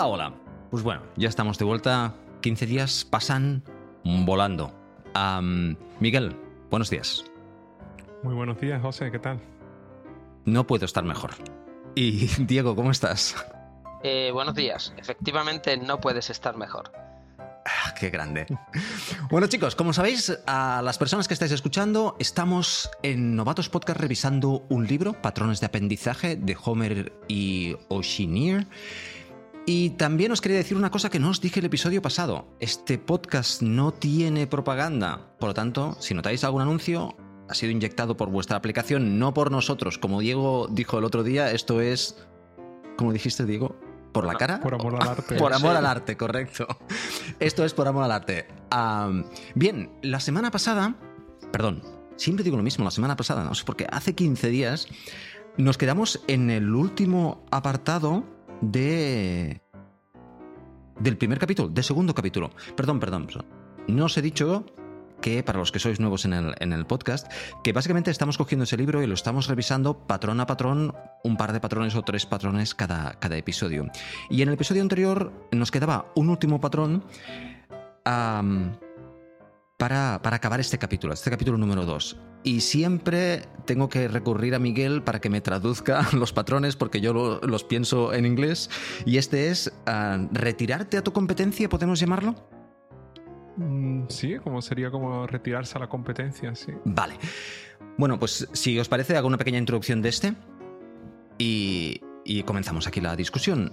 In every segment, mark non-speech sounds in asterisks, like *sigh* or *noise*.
Hola, hola. Pues bueno, ya estamos de vuelta. 15 días pasan volando. Miguel, buenos días. Muy buenos días, José, ¿qué tal? No puedo estar mejor. Y *laughs* Diego, ¿cómo estás? Eh, buenos días. Efectivamente, no puedes estar mejor. Ah, Qué grande. *laughs* Bueno chicos, como sabéis, a las personas que estáis escuchando, estamos en Novatos Podcast revisando un libro, Patrones de Aprendizaje, de Homer y O'Sheneer. Y también os quería decir una cosa que no os dije el episodio pasado. Este podcast no tiene propaganda. Por lo tanto, si notáis algún anuncio, ha sido inyectado por vuestra aplicación, no por nosotros. Como Diego dijo el otro día, esto es... ¿Cómo dijiste, Diego? ¿Por la cara? Por amor al arte. Por amor al arte, correcto. Esto es por amor al arte. Am, bien, la semana pasada, perdón, siempre digo lo mismo, la semana pasada, no sé por qué, hace 15 días nos quedamos en el último apartado de... del primer capítulo, del segundo capítulo. Perdón, perdón. No os he dicho que para los que sois nuevos en el, en el podcast, que básicamente estamos cogiendo ese libro y lo estamos revisando patrón a patrón, un par de patrones o tres patrones cada, cada episodio. Y en el episodio anterior nos quedaba un último patrón para, para acabar este capítulo, este capítulo número 2. Y siempre tengo que recurrir a Miguel para que me traduzca *laughs* los patrones porque yo lo- los pienso en inglés. Y este es ah, retirarte a tu competencia, ¿podemos llamarlo? Mm, Sí, como sería como retirarse a la competencia, sí. Vale. Bueno, pues si os parece, hago una pequeña introducción de este y, y comenzamos aquí la discusión.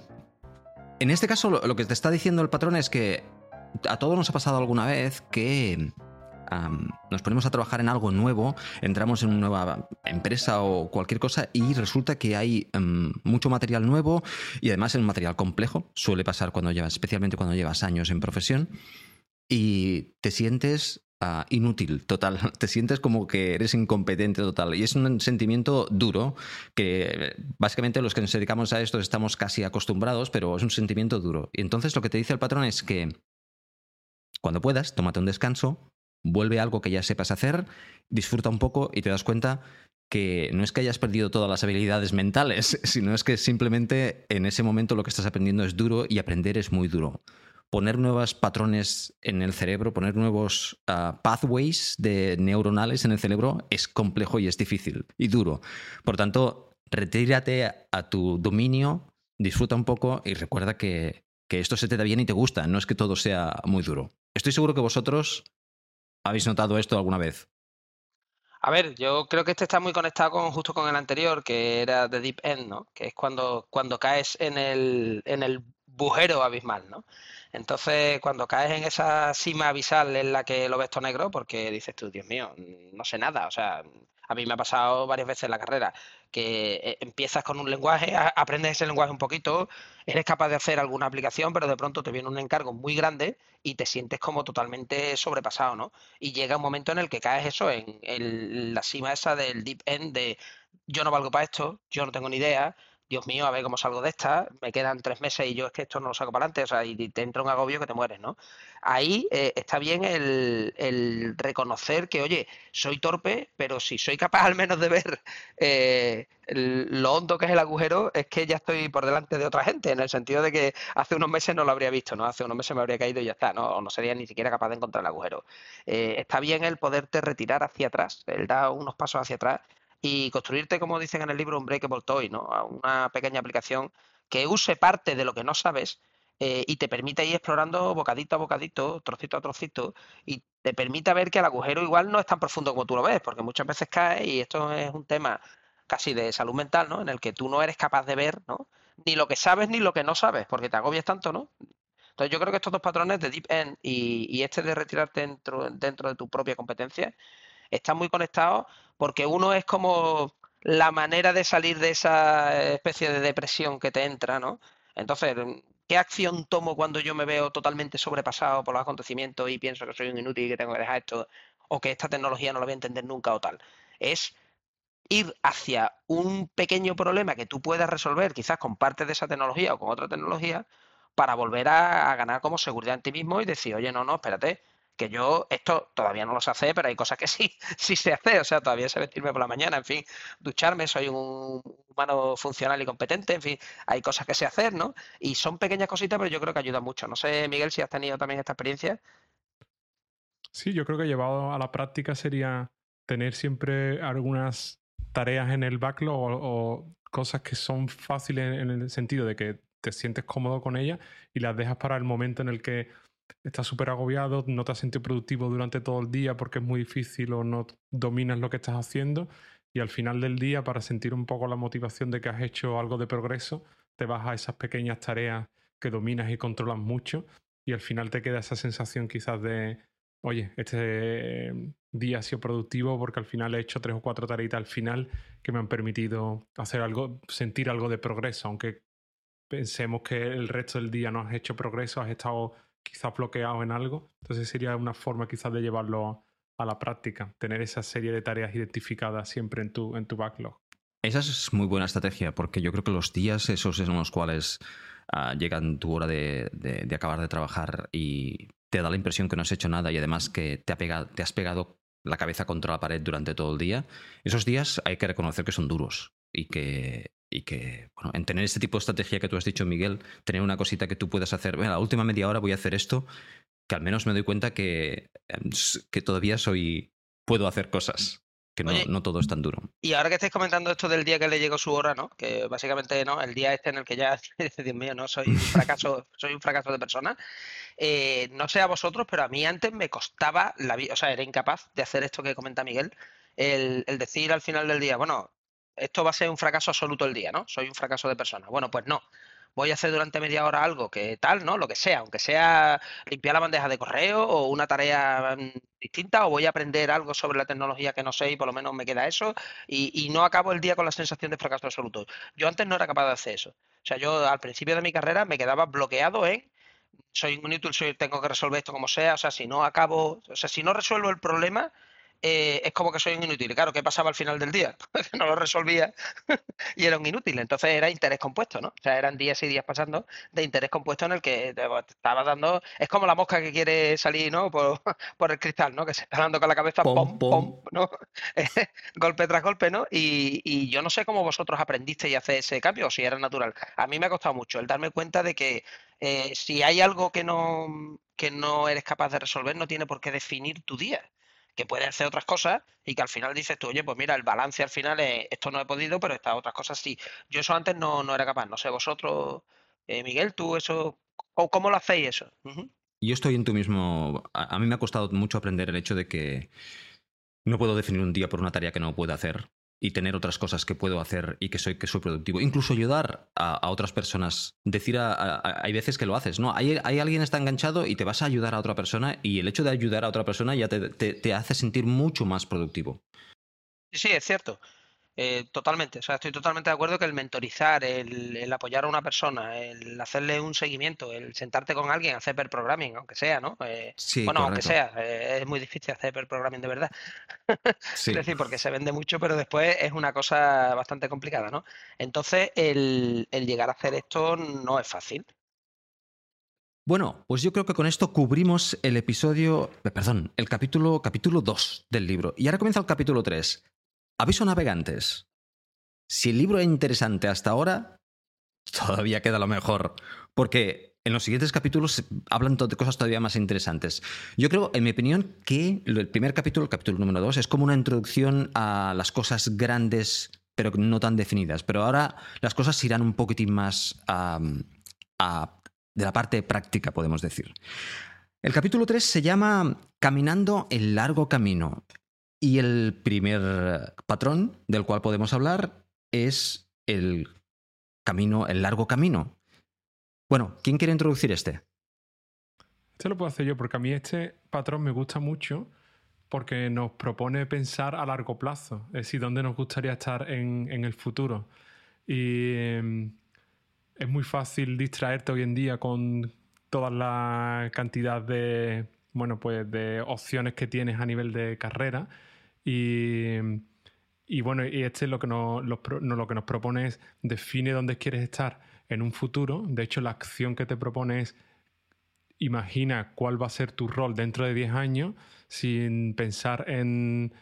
En este caso, lo, lo que te está diciendo el patrón es que a todos nos ha pasado alguna vez que nos ponemos a trabajar en algo nuevo, entramos en una nueva empresa o cualquier cosa y resulta que hay em, mucho material nuevo y además es un material complejo. Suele pasar cuando llevas, especialmente cuando llevas años en profesión y te sientes ah, inútil, total. *laughs* Te sientes como que eres incompetente total. Y es un sentimiento duro que básicamente los que nos dedicamos a esto estamos casi acostumbrados, pero es un sentimiento duro. Y entonces lo que te dice el patrón es que cuando puedas, tómate un descanso, vuelve a algo que ya sepas hacer, disfruta un poco y te das cuenta que no es que hayas perdido todas las habilidades mentales, *laughs* sino es que simplemente en ese momento lo que estás aprendiendo es duro y aprender es muy duro poner nuevos patrones en el cerebro, poner nuevos ah, pathways neuronales en el cerebro es complejo y es difícil y duro. Por tanto, retírate a tu dominio, disfruta un poco y recuerda que, que esto se te da bien y te gusta, no es que todo sea muy duro. Estoy seguro que vosotros habéis notado esto alguna vez. A ver, yo creo que este está muy conectado con justo con el anterior, que era The Deep End, ¿no? Que es cuando, cuando caes en el, en el bujero abismal, ¿no? Entonces, cuando caes en esa cima abisal en la que lo ves todo negro, porque dices tú, Dios mío, no sé nada. O sea, a mí me ha pasado varias veces en la carrera que eh, empiezas con un lenguaje, aprendes ese lenguaje un poquito, eres capaz de hacer alguna aplicación, pero de pronto te viene un encargo muy grande y te sientes como totalmente sobrepasado, ¿no? Y llega un momento en el que caes eso en, la cima esa del deep end de yo no valgo para esto, yo no tengo ni idea, Dios mío, a ver cómo salgo de esta, me quedan tres meses y yo es que esto no lo saco para adelante, o sea, y te entra un agobio que te mueres, ¿no? Ahí eh, está bien el, el reconocer que, oye, soy torpe, pero si soy capaz al menos de ver eh, lo hondo que es el agujero, es que ya estoy por delante de otra gente, en el sentido de que hace unos meses no lo habría visto, ¿no? Hace unos meses me habría caído y ya está, ¿no? O no sería ni siquiera capaz de encontrar el agujero. Eh, está bien el poderte retirar hacia atrás, el dar unos pasos hacia atrás y construirte, como dicen en el libro, un breakable toy, ¿no? Una pequeña aplicación que use parte de lo que no sabes eh, y te permite ir explorando bocadito a bocadito, trocito a trocito, y te permite ver que el agujero igual no es tan profundo como tú lo ves, porque muchas veces caes y esto es un tema casi de salud mental, ¿no? En el que tú no eres capaz de ver, ¿no? Ni lo que sabes ni lo que no sabes, porque te agobias tanto, ¿no? Entonces yo creo que estos dos patrones de Deep End y, y este de retirarte dentro, dentro de tu propia competencia están muy conectados porque uno es como la manera de salir de esa especie de depresión que te entra, ¿no? Entonces, ¿qué acción tomo cuando yo me veo totalmente sobrepasado por los acontecimientos y pienso que soy un inútil y que tengo que dejar esto o que esta tecnología no la voy a entender nunca o tal? Es ir hacia un pequeño problema que tú puedas resolver quizás con parte de esa tecnología o con otra tecnología para volver a, a ganar como seguridad en ti mismo y decir, oye, no, no, espérate, que yo esto todavía no lo sé hacer, pero hay cosas que *laughs* sí, sí sé hacer, o sea, todavía sé vestirme por la mañana, en fin, ducharme, soy un humano funcional y competente, en fin, hay cosas que sé hacer, ¿no? Y son pequeñas cositas, pero yo creo que ayudan mucho. No sé, Miguel, si has tenido también esta experiencia. Sí, yo creo que llevado a la práctica sería tener siempre algunas tareas en el backlog o, cosas que son fáciles en el sentido de que te sientes cómodo con ellas y las dejas para el momento en el que estás súper agobiado, no te has sentido productivo durante todo el día porque es muy difícil o no dominas lo que estás haciendo y al final del día para sentir un poco la motivación de que has hecho algo de progreso, te vas a esas pequeñas tareas que dominas y controlas mucho y al final te queda esa sensación quizás de oye, este día ha sido productivo porque al final he hecho tres o cuatro tareas al final que me han permitido hacer algo, sentir algo de progreso, aunque pensemos que el resto del día no has hecho progreso, has estado quizás bloqueado en algo. Entonces sería una forma quizás de llevarlo a la práctica, tener esa serie de tareas identificadas siempre en tu, en tu backlog. Esa es muy buena estrategia, porque yo creo que los días esos en los cuales uh, llegan tu hora de, de, acabar de trabajar y te da la impresión que no has hecho nada y además que te, ha pegado, te has pegado la cabeza contra la pared durante todo el día, esos días hay que reconocer que son duros y que, y que bueno, en tener este tipo de estrategia que tú has dicho, Miguel, tener una cosita que tú puedas hacer, bueno, la última media hora voy a hacer esto, que al menos me doy cuenta que, em, que todavía soy, puedo hacer cosas que no, no, todo es tan duro. Y ahora que estáis comentando esto del día que le llegó su hora, ¿no? Que básicamente, ¿no? El día este en el que ya, *laughs* Dios mío, no soy un fracaso, *laughs* soy un fracaso de persona. Eh, no sé a vosotros, pero a mí antes me costaba la vida, o sea, era incapaz de hacer esto que comenta Miguel, el, el decir al final del día, bueno, esto va a ser un fracaso absoluto el día, ¿no? Soy un fracaso de persona. Bueno, pues no voy a hacer durante media hora algo que tal, ¿no? Lo que sea, aunque sea limpiar la bandeja de correo o una tarea mm, distinta, o voy a aprender algo sobre la tecnología que no sé y por lo menos me queda eso, y, no acabo el día con la sensación de fracaso absoluto. Yo antes no era capaz de hacer eso. O sea, yo al principio de mi carrera me quedaba bloqueado en soy inútil, soy, tengo que resolver esto como sea, o sea, si no acabo, o sea, si no resuelvo el problema, eh, es como que soy un inútil. Claro, ¿qué pasaba al final del día? *laughs* no lo resolvía y era un inútil. Entonces era interés compuesto, ¿no? O sea, eran días y días pasando de interés compuesto en el que te, estaba dando. Es como la mosca que quiere salir, ¿no? *laughs* Por, el cristal, ¿no? Que se está dando con la cabeza, pom, pom, ¿no? *laughs* golpe tras golpe, ¿no? Y, yo no sé cómo vosotros aprendisteis a hacer ese cambio o si era natural. A mí me ha costado mucho el darme cuenta de que eh, si hay algo que no, que no eres capaz de resolver, no tiene por qué definir tu día que puede hacer otras cosas y que al final dices tú, oye, pues mira, el balance al final es, esto no he podido, pero estas otras cosas sí. Yo eso antes no, no era capaz, no sé, vosotros, eh, Miguel, tú eso, o ¿cómo lo hacéis eso? Yo estoy en tu mismo, a, mí me ha costado mucho aprender el hecho de que no puedo definir un día por una tarea que no puedo hacer y tener otras cosas que puedo hacer y que soy, que soy productivo. Incluso ayudar a, otras personas. Decir, hay veces que lo haces, ¿no? Hay, hay, alguien está enganchado y te vas a ayudar a otra persona y el hecho de ayudar a otra persona ya te, te hace sentir mucho más productivo. Sí, es cierto. Eh, totalmente, o sea, estoy totalmente de acuerdo que el mentorizar, el, apoyar a una persona, el hacerle un seguimiento, el sentarte con alguien, hacer per programming, aunque sea, ¿no? Eh, bueno, aunque sea, eh, es muy difícil hacer per programming de verdad. *laughs* es decir, porque se vende mucho, pero después es una cosa bastante complicada, ¿no? Entonces, el, el llegar a hacer esto no es fácil. Bueno, pues yo creo que con esto cubrimos el episodio, perdón, el capítulo capítulo 2 del libro. Y ahora comienza el capítulo 3. Aviso navegantes. Si el libro es interesante hasta ahora, todavía queda lo mejor, porque en los siguientes capítulos hablan de cosas todavía más interesantes. Yo creo, en mi opinión, que el primer capítulo, el capítulo número 2, es como una introducción a las cosas grandes, pero no tan definidas. Pero ahora las cosas irán un poquitín más de la parte práctica, podemos decir. El capítulo 3 se llama Caminando el largo camino. Y el primer patrón del cual podemos hablar es el camino, el largo camino. Bueno, ¿quién quiere introducir este? Este lo puedo hacer yo, porque a mí este patrón me gusta mucho porque nos propone pensar a largo plazo, es decir, dónde nos gustaría estar en, el futuro. Y em, es muy fácil distraerte hoy en día con toda la cantidad de, bueno, pues de opciones que tienes a nivel de carrera y, bueno, y este es lo que nos, lo, que nos propone es define dónde quieres estar en un futuro. De hecho, la acción que te propone es imagina cuál va a ser tu rol dentro de 10 años sin pensar en...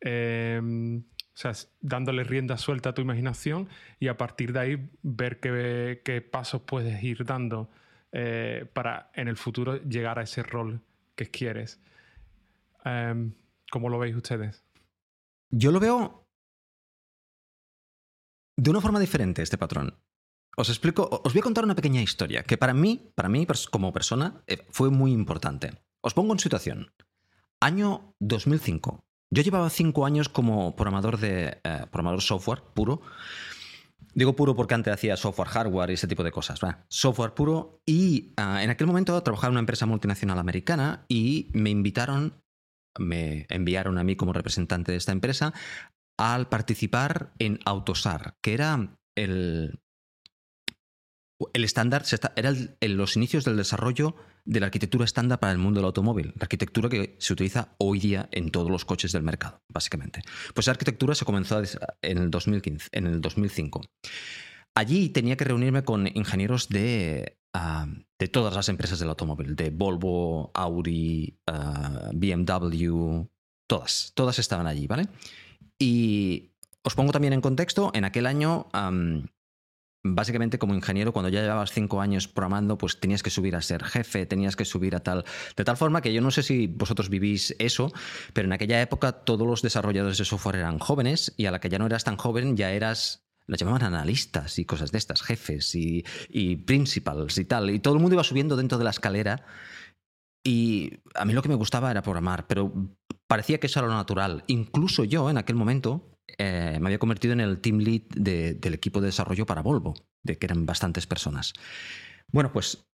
Em, o sea, dándole rienda suelta a tu imaginación y a partir de ahí ver qué, qué pasos puedes ir dando eh, para en el futuro llegar a ese rol que quieres. Em, ¿Cómo lo veis ustedes? Yo lo veo de una forma diferente, este patrón. Os explico, os voy a contar una pequeña historia que para mí, para mí como persona, eh, fue muy importante. Os pongo en situación. Año 2005. Yo llevaba cinco años como programador de eh, programador software puro. Digo puro porque antes hacía software, hardware y ese tipo de cosas. Software puro. Y ah, en aquel momento trabajaba en una empresa multinacional americana y me invitaron, me enviaron a mí como representante de esta empresa al participar en Autosar, que era el, el estándar era en los inicios del desarrollo de la arquitectura estándar para el mundo del automóvil, la arquitectura que se utiliza hoy día en todos los coches del mercado, básicamente. Pues esa arquitectura se comenzó en el, 2015, en el 2005. Allí tenía que reunirme con ingenieros de, ah, de todas las empresas del automóvil, de Volvo, Audi, ah, BMW, todas, todas estaban allí, ¿vale? Y os pongo también en contexto, en aquel año básicamente como ingeniero, cuando ya llevabas cinco años programando, pues tenías que subir a ser jefe, tenías que subir a tal. De tal forma que yo no sé si vosotros vivís eso, pero en aquella época todos los desarrolladores de software eran jóvenes y a la que ya no eras tan joven ya eras. Lo llamaban analistas y cosas de estas, jefes y, y principals y tal. Y todo el mundo iba subiendo dentro de la escalera. Y a mí lo que me gustaba era programar, pero parecía que eso era lo natural. Incluso yo en aquel momento eh, me había convertido en el team lead del equipo de desarrollo para Volvo, de que eran bastantes personas. Bueno, pues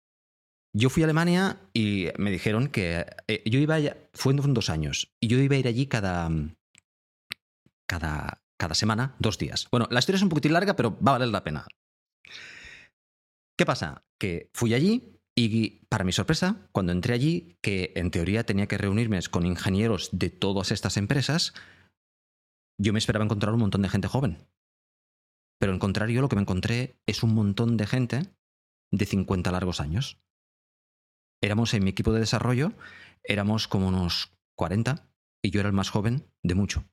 yo fui a Alemania y me dijeron que eh, yo iba allá, fue en dos años, y yo iba a ir allí cada, cada, cada semana, dos días. Bueno, la historia es un poquitín larga, pero va a valer la pena. ¿Qué pasa? Que fui allí y para mi sorpresa, cuando entré allí, que en teoría tenía que reunirme con ingenieros de todas estas empresas, yo me esperaba encontrar un montón de gente joven. Pero al contrario, lo que me encontré es un montón de gente de 50 largos años. Éramos en mi equipo de desarrollo, éramos como unos 40 y yo era el más joven de mucho.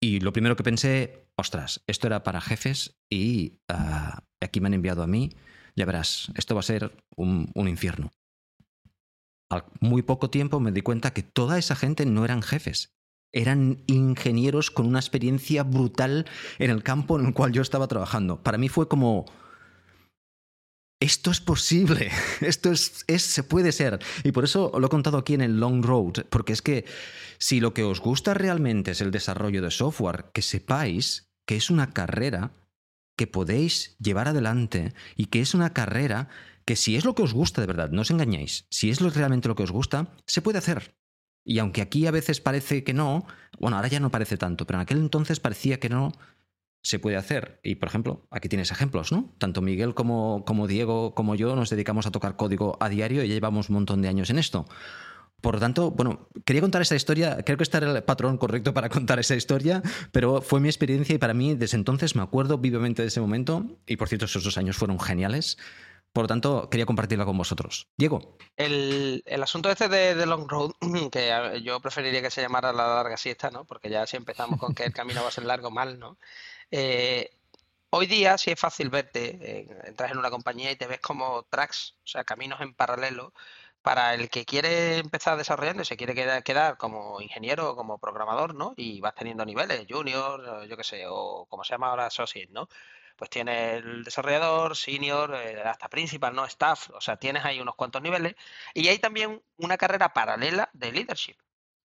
Y lo primero que pensé, ostras, esto era para jefes y ah, aquí me han enviado a mí, ya verás, esto va a ser un, un infierno. Al muy poco tiempo me di cuenta que toda esa gente no eran jefes, eran ingenieros con una experiencia brutal en el campo en el cual yo estaba trabajando. Para mí fue como, esto es posible, *laughs* esto es, se puede ser. Y por eso lo he contado aquí en el Long Road, porque es que si lo que os gusta realmente es el desarrollo de software, que sepáis que es una carrera que podéis llevar adelante y que es una carrera que si es lo que os gusta de verdad, no os engañéis, si es realmente lo que os gusta, se puede hacer. Y aunque aquí a veces parece que no, bueno, ahora ya no parece tanto, pero en aquel entonces parecía que no, se puede hacer. Y por ejemplo, aquí tienes ejemplos, ¿no? Tanto Miguel como, como Diego como yo nos dedicamos a tocar código a diario y ya llevamos un montón de años en esto. Por lo tanto, bueno, quería contar esta historia, creo que este era el patrón correcto para contar esa historia, pero fue mi experiencia y para mí desde entonces me acuerdo vivamente de ese momento y por cierto esos dos años fueron geniales. Por lo tanto, quería compartirla con vosotros. Diego. El, asunto este de, Long Road, *clears throat* que yo preferiría que se llamara la larga siesta, ¿no? Porque ya si empezamos con que el camino va a ser largo, mal, ¿no? Eh, hoy día sí es fácil verte, entras en una compañía y te ves como tracks, o sea, caminos en paralelo, para el que quiere empezar desarrollando y se quiere quedar, como ingeniero o como programador, ¿no? Y vas teniendo niveles, junior, yo qué sé, o como se llama ahora, associate, ¿no? Pues tiene el desarrollador, senior, eh, hasta principal, ¿no? Staff, o sea, tienes ahí unos cuantos niveles. Y hay también una carrera paralela de leadership,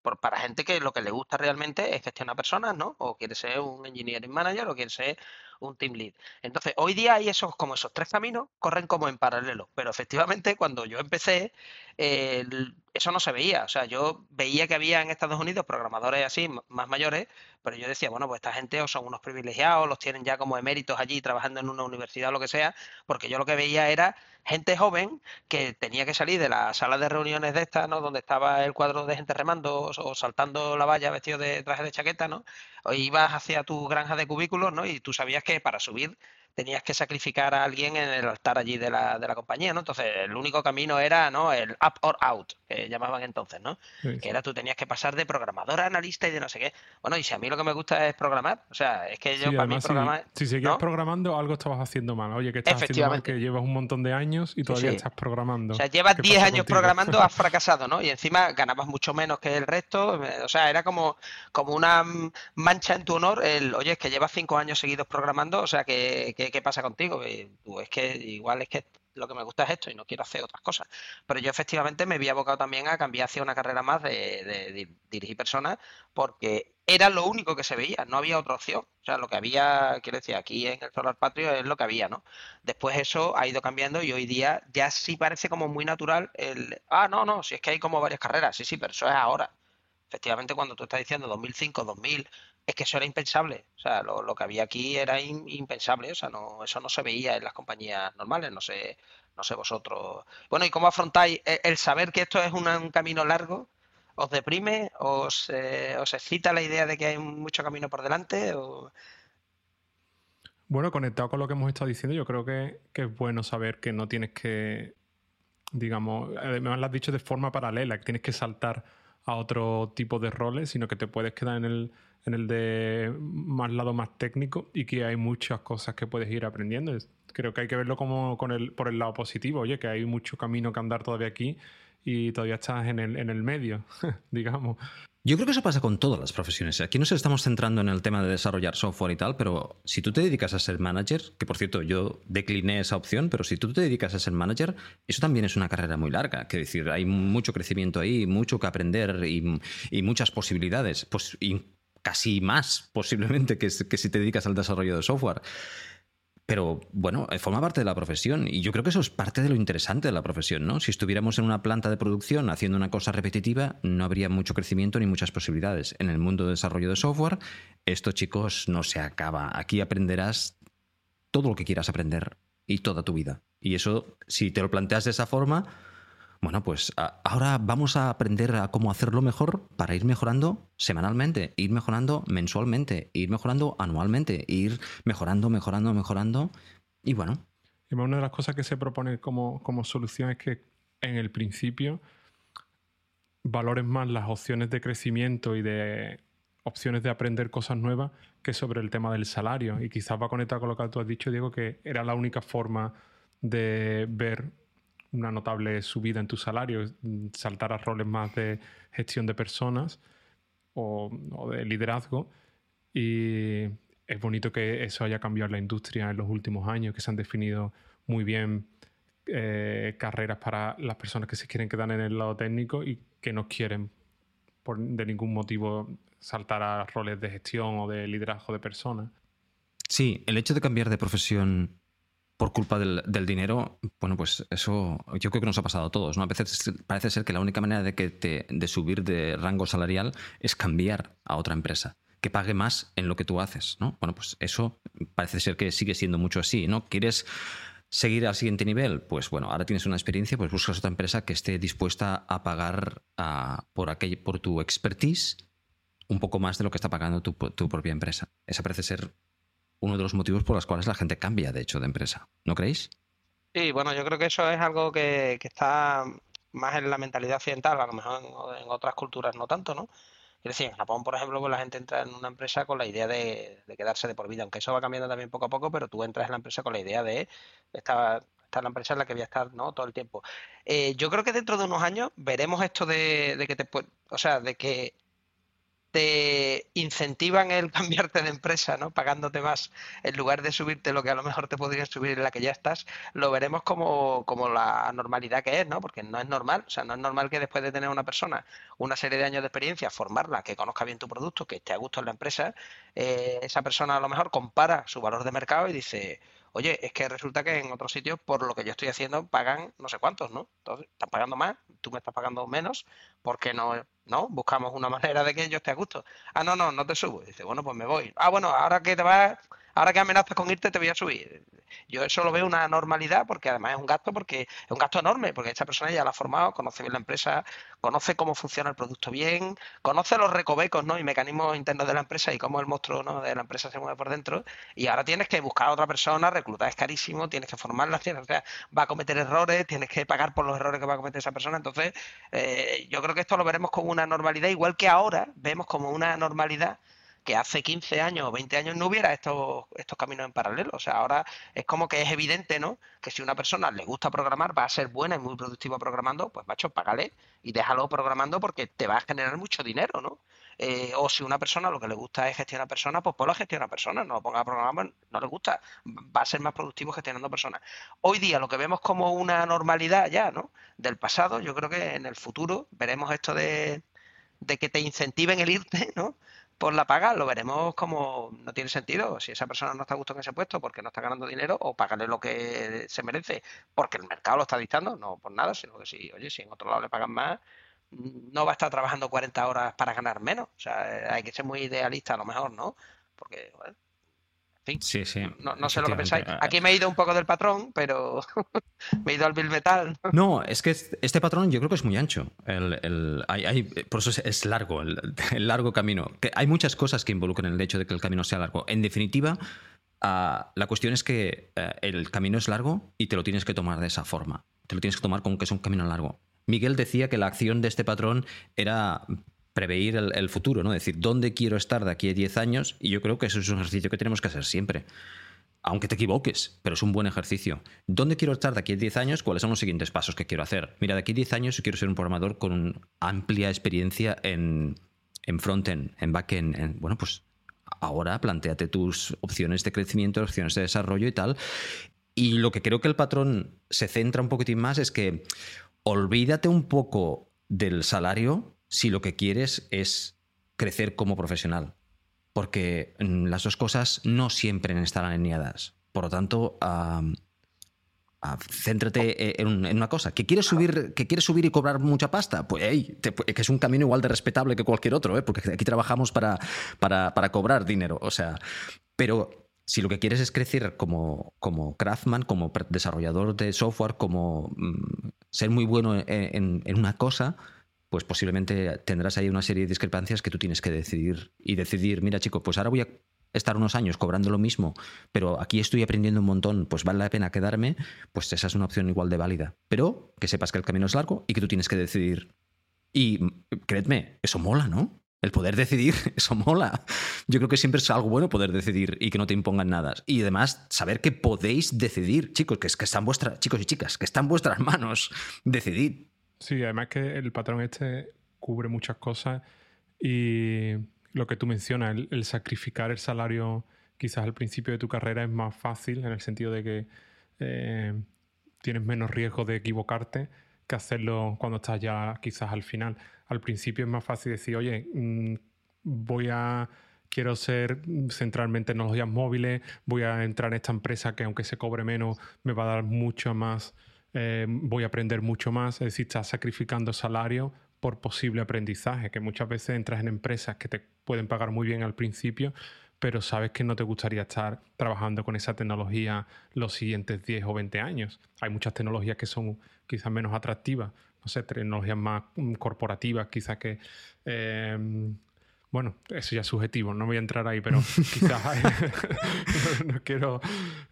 por, para gente que lo que le gusta realmente es gestionar personas, ¿no? O quiere ser un engineering manager o quiere ser un team lead. Entonces, hoy día hay esos, como esos tres caminos, corren como en paralelo, pero efectivamente *laughs* cuando yo empecé, eso no se veía. O sea, yo veía que había en Estados Unidos programadores así, más mayores, pero yo decía, bueno, pues esta gente o son unos privilegiados, los tienen ya como eméritos allí trabajando en una universidad o lo que sea, porque yo lo que veía era gente joven que tenía que salir de la sala de reuniones de esta, ¿no? Donde estaba el cuadro de gente remando o, saltando la valla vestido de traje de chaqueta, ¿no? O ibas hacia tu granja de cubículos, ¿no? Y tú sabías que para subir tenías que sacrificar a alguien en el altar allí de la, de la compañía, ¿no? Entonces, el único camino era, ¿no? El up or out, que llamaban entonces, ¿no? Que era tú tenías que pasar de programador a analista y de no sé qué. Bueno, y si a mí lo que me gusta es programar, o sea, es que yo para mí programar... Si, seguías programando, algo estabas haciendo mal. Oye, que estás haciendo mal, que llevas un montón de años y todavía estás programando. O sea, llevas 10 años programando, has *laughs* fracasado, ¿no? Y encima ganabas mucho menos que el resto. O sea, era como, como una mancha en tu honor el, oye, es que llevas 5 años seguidos programando, o sea, ¿qué, qué, pasa contigo? tú, es que igual es que lo que me gusta es esto y no quiero hacer otras cosas. Pero yo efectivamente me había abocado también a cambiar hacia una carrera más de, dirigir personas porque era lo único que se veía, no había otra opción. O sea, lo que había, quiero decir, aquí en el Solar Patrio es lo que había, ¿no? Después eso ha ido cambiando y hoy día ya sí parece como muy natural el, ah, no, no, si es que hay como varias carreras, sí, sí, pero eso es ahora. Efectivamente, cuando tú estás diciendo 2005, 2000, es que eso era impensable. O sea, lo, que había aquí era impensable. O sea, no, eso no se veía en las compañías normales. No sé, no sé vosotros. Bueno, ¿y cómo afrontáis e, el saber que esto es un, camino largo? ¿Os deprime? ¿Os, eh, ¿Os excita la idea de que hay mucho camino por delante? Bueno, conectado con lo que hemos estado diciendo, yo creo que, es bueno saber que no tienes que, digamos, me lo has dicho de forma paralela, que tienes que saltar a otro tipo de roles, sino que te puedes quedar en el, en el de más lado más técnico y que hay muchas cosas que puedes ir aprendiendo. Creo que hay que verlo como con el, por el lado positivo, oye, que hay mucho camino que andar todavía aquí y todavía estás en el, en el medio, *laughs* digamos. Yo creo que eso pasa con todas las profesiones. Aquí nos estamos centrando en el tema de desarrollar software y tal, pero si tú te dedicas a ser manager, que por cierto yo decliné esa opción, pero si tú te dedicas a ser manager, eso también es una carrera muy larga. Que decir, hay mucho crecimiento ahí, mucho que aprender y, y muchas posibilidades, pues, casi más *laughs* posiblemente que, que si te dedicas al desarrollo de software. Pero bueno, eh, forma parte de la profesión y yo creo que eso es parte de lo interesante de la profesión, ¿no? Si estuviéramos en una planta de producción haciendo una cosa repetitiva, no habría mucho crecimiento ni muchas posibilidades. En el mundo de desarrollo de software, esto, chicos, no se acaba. Aquí aprenderás todo lo que quieras aprender y toda tu vida. Y eso, si te lo planteas de esa forma, bueno, pues ahora vamos a aprender a cómo hacerlo mejor para ir mejorando semanalmente, ir mejorando mensualmente, ir mejorando anualmente, ir mejorando, mejorando, mejorando. Y bueno. Y una de las cosas que se propone como, como solución es que en el principio valores más las opciones de crecimiento y de opciones de aprender cosas nuevas que sobre el tema del salario. Y quizás va conectado con lo que tú has dicho, Diego, que era la única forma de ver una notable subida en tu salario, saltar a roles más de gestión de personas o, de liderazgo. Y es bonito que eso haya cambiado la industria en los últimos años, que se han definido muy bien eh, carreras para las personas que se quieren quedar en el lado técnico y que no quieren por, de ningún motivo saltar a roles de gestión o de liderazgo de personas. Sí, el hecho de cambiar de profesión por culpa del, dinero, bueno, pues eso yo creo que nos ha pasado a todos, ¿no? A veces parece ser que la única manera de, que te, de subir de rango salarial es cambiar a otra empresa que pague más en lo que tú haces, ¿no? Bueno, pues eso parece ser que sigue siendo mucho así, ¿no? ¿Quieres seguir al siguiente nivel? Pues bueno, ahora tienes una experiencia, pues buscas otra empresa que esté dispuesta a pagar por, por tu expertise un poco más de lo que está pagando tu, tu propia empresa. Esa parece ser uno de los motivos por los cuales la gente cambia, de hecho, de empresa. ¿No creéis? Sí, bueno, yo creo que eso es algo que, está más en la mentalidad occidental, a lo mejor en, otras culturas no tanto, ¿no? Es decir, en Japón, por ejemplo, pues la gente entra en una empresa con la idea de, quedarse de por vida, aunque eso va cambiando también poco a poco, pero tú entras en la empresa con la idea de estar, estar en la empresa en la que voy a estar ¿no? todo el tiempo. Eh, yo creo que dentro de unos años veremos esto de, de que te o sea, de que te incentivan el *laughs* cambiarte de empresa, ¿no? Pagándote más en lugar de subirte lo que a lo mejor te podrían subir en la que ya estás, lo veremos como, como la normalidad que es, ¿no? Porque no es normal, o sea, no es normal que después de tener una persona una serie de años de experiencia, formarla, que conozca bien tu producto, que esté a gusto en la empresa, eh, esa persona a lo mejor compara su valor de mercado y dice, oye, es que resulta que en otros sitios, por lo que yo estoy haciendo, pagan no sé cuántos, ¿no? Entonces, están pagando más, tú me estás pagando menos, porque no, no? Buscamos una manera de que yo esté a gusto. Ah, no, no, no te subo. dice, bueno, pues me voy. Ah, bueno, ahora que te vas, ahora que amenazas con irte te voy a subir. Yo eso lo veo una normalidad porque además es un gasto porque es un gasto enorme porque esta persona ya la ha formado, conoce bien la empresa, conoce cómo funciona el producto bien, conoce los recovecos ¿no? y mecanismos internos de la empresa y cómo el monstruo ¿no? de la empresa se mueve por dentro y ahora tienes que buscar a otra persona, reclutar es carísimo, tienes que formarla, o sea, va a cometer errores, tienes que pagar por los errores que va a cometer esa persona, entonces eh, yo creo que esto lo veremos como una normalidad, igual que ahora vemos como una normalidad que hace 15 años o 20 años no hubiera estos, estos caminos en paralelo. O sea, ahora es como que es evidente, ¿no? Que si una persona le gusta programar, va a ser buena y muy productiva programando, pues macho, págale y déjalo programando porque te va a generar mucho dinero, ¿no? Eh, o si una persona lo que le gusta es gestionar personas, pues ponlo a gestionar personas, no lo ponga a programar, no le gusta, va a ser más productivo gestionando personas. Hoy día lo que vemos como una normalidad ya, ¿no? Del pasado, yo creo que en el futuro veremos esto de, de que te incentiven el irte, ¿no? Por la paga lo veremos como no tiene sentido. Si esa persona no está a gusto en ese puesto porque no está ganando dinero, o pagarle lo que se merece porque el mercado lo está dictando, no por nada, sino que si, oye, si en otro lado le pagan más, no va a estar trabajando 40 horas para ganar menos. O sea, hay que ser muy idealista a lo mejor, ¿no? Porque, bueno, Sí, sí. No, sé lo que pensáis. Aquí me he ido un poco del patrón, pero *laughs* me he ido al Bill Metal. No, es que este patrón yo creo que es muy ancho. por eso es, largo, *laughs* el, largo camino. Que hay muchas cosas que involucran el hecho de que el camino sea largo. En definitiva, ah, la cuestión es que eh, el camino es largo y te lo tienes que tomar de esa forma. Te lo tienes que tomar como que es un camino largo. Miguel decía que la acción de este patrón era prever el, futuro, ¿no? decir, ¿dónde quiero estar de aquí a 10 años? Y yo creo que eso es un ejercicio que tenemos que hacer siempre. Aunque te equivoques, pero es un buen ejercicio. ¿Dónde quiero estar de aquí a 10 años? ¿Cuáles son los siguientes pasos que quiero hacer? Mira, de aquí a 10 años yo quiero ser un programador con amplia experiencia en, en frontend, en backend. En, bueno, pues ahora planteate tus opciones de crecimiento, opciones de desarrollo y tal. Y lo que creo que el patrón se centra un poquitín más es que olvídate un poco del salario si lo que quieres es crecer como profesional. Porque mm, las dos cosas no siempre están alineadas. Por lo tanto, céntrate eh, en, una cosa. ¿Que quieres subir, que quieres subir y cobrar mucha pasta? Pues que es un camino igual de respetable que cualquier otro, ¿eh? porque aquí trabajamos para, para, cobrar dinero. O sea, pero si lo que quieres es crecer como, como craftsman, como desarrollador de software, como mm, ser muy bueno en, una cosa, pues posiblemente tendrás ahí una serie de discrepancias que tú tienes que decidir y decidir, mira chico, pues ahora voy a estar unos años cobrando lo mismo, pero aquí estoy aprendiendo un montón, pues vale la pena quedarme, pues esa es una opción igual de válida. Pero que sepas que el camino es largo y que tú tienes que decidir. Y créedme, eso mola, ¿no? El poder decidir, *laughs* eso mola. Yo creo que siempre es algo bueno poder decidir y que no te impongan nada. Y además, saber que podéis decidir, chicos, que, es, que están vuestras, chicos y chicas, que están vuestras *laughs* manos. Decidid. Sí, además que el patrón este cubre muchas cosas y lo que tú mencionas, el, sacrificar el salario quizás al principio de tu carrera es más fácil en el sentido de que eh, tienes menos riesgo de equivocarte que hacerlo cuando estás ya quizás al final. Al principio es más fácil decir, oye, mm, voy a quiero ser centralmente en tecnologías móviles, voy a entrar en esta empresa que aunque se cobre menos, me va a dar mucho más eh, voy a aprender mucho más, es decir, estás sacrificando salario por posible aprendizaje, que muchas veces entras en empresas que te pueden pagar muy bien al principio, pero sabes que no te gustaría estar trabajando con esa tecnología los siguientes 10 o 20 años. Hay muchas tecnologías que son quizás menos atractivas, no sé, tecnologías más mm, corporativas, quizás que eh, bueno, eso ya es subjetivo, no voy a entrar ahí, pero *laughs* quizás *laughs* no, quiero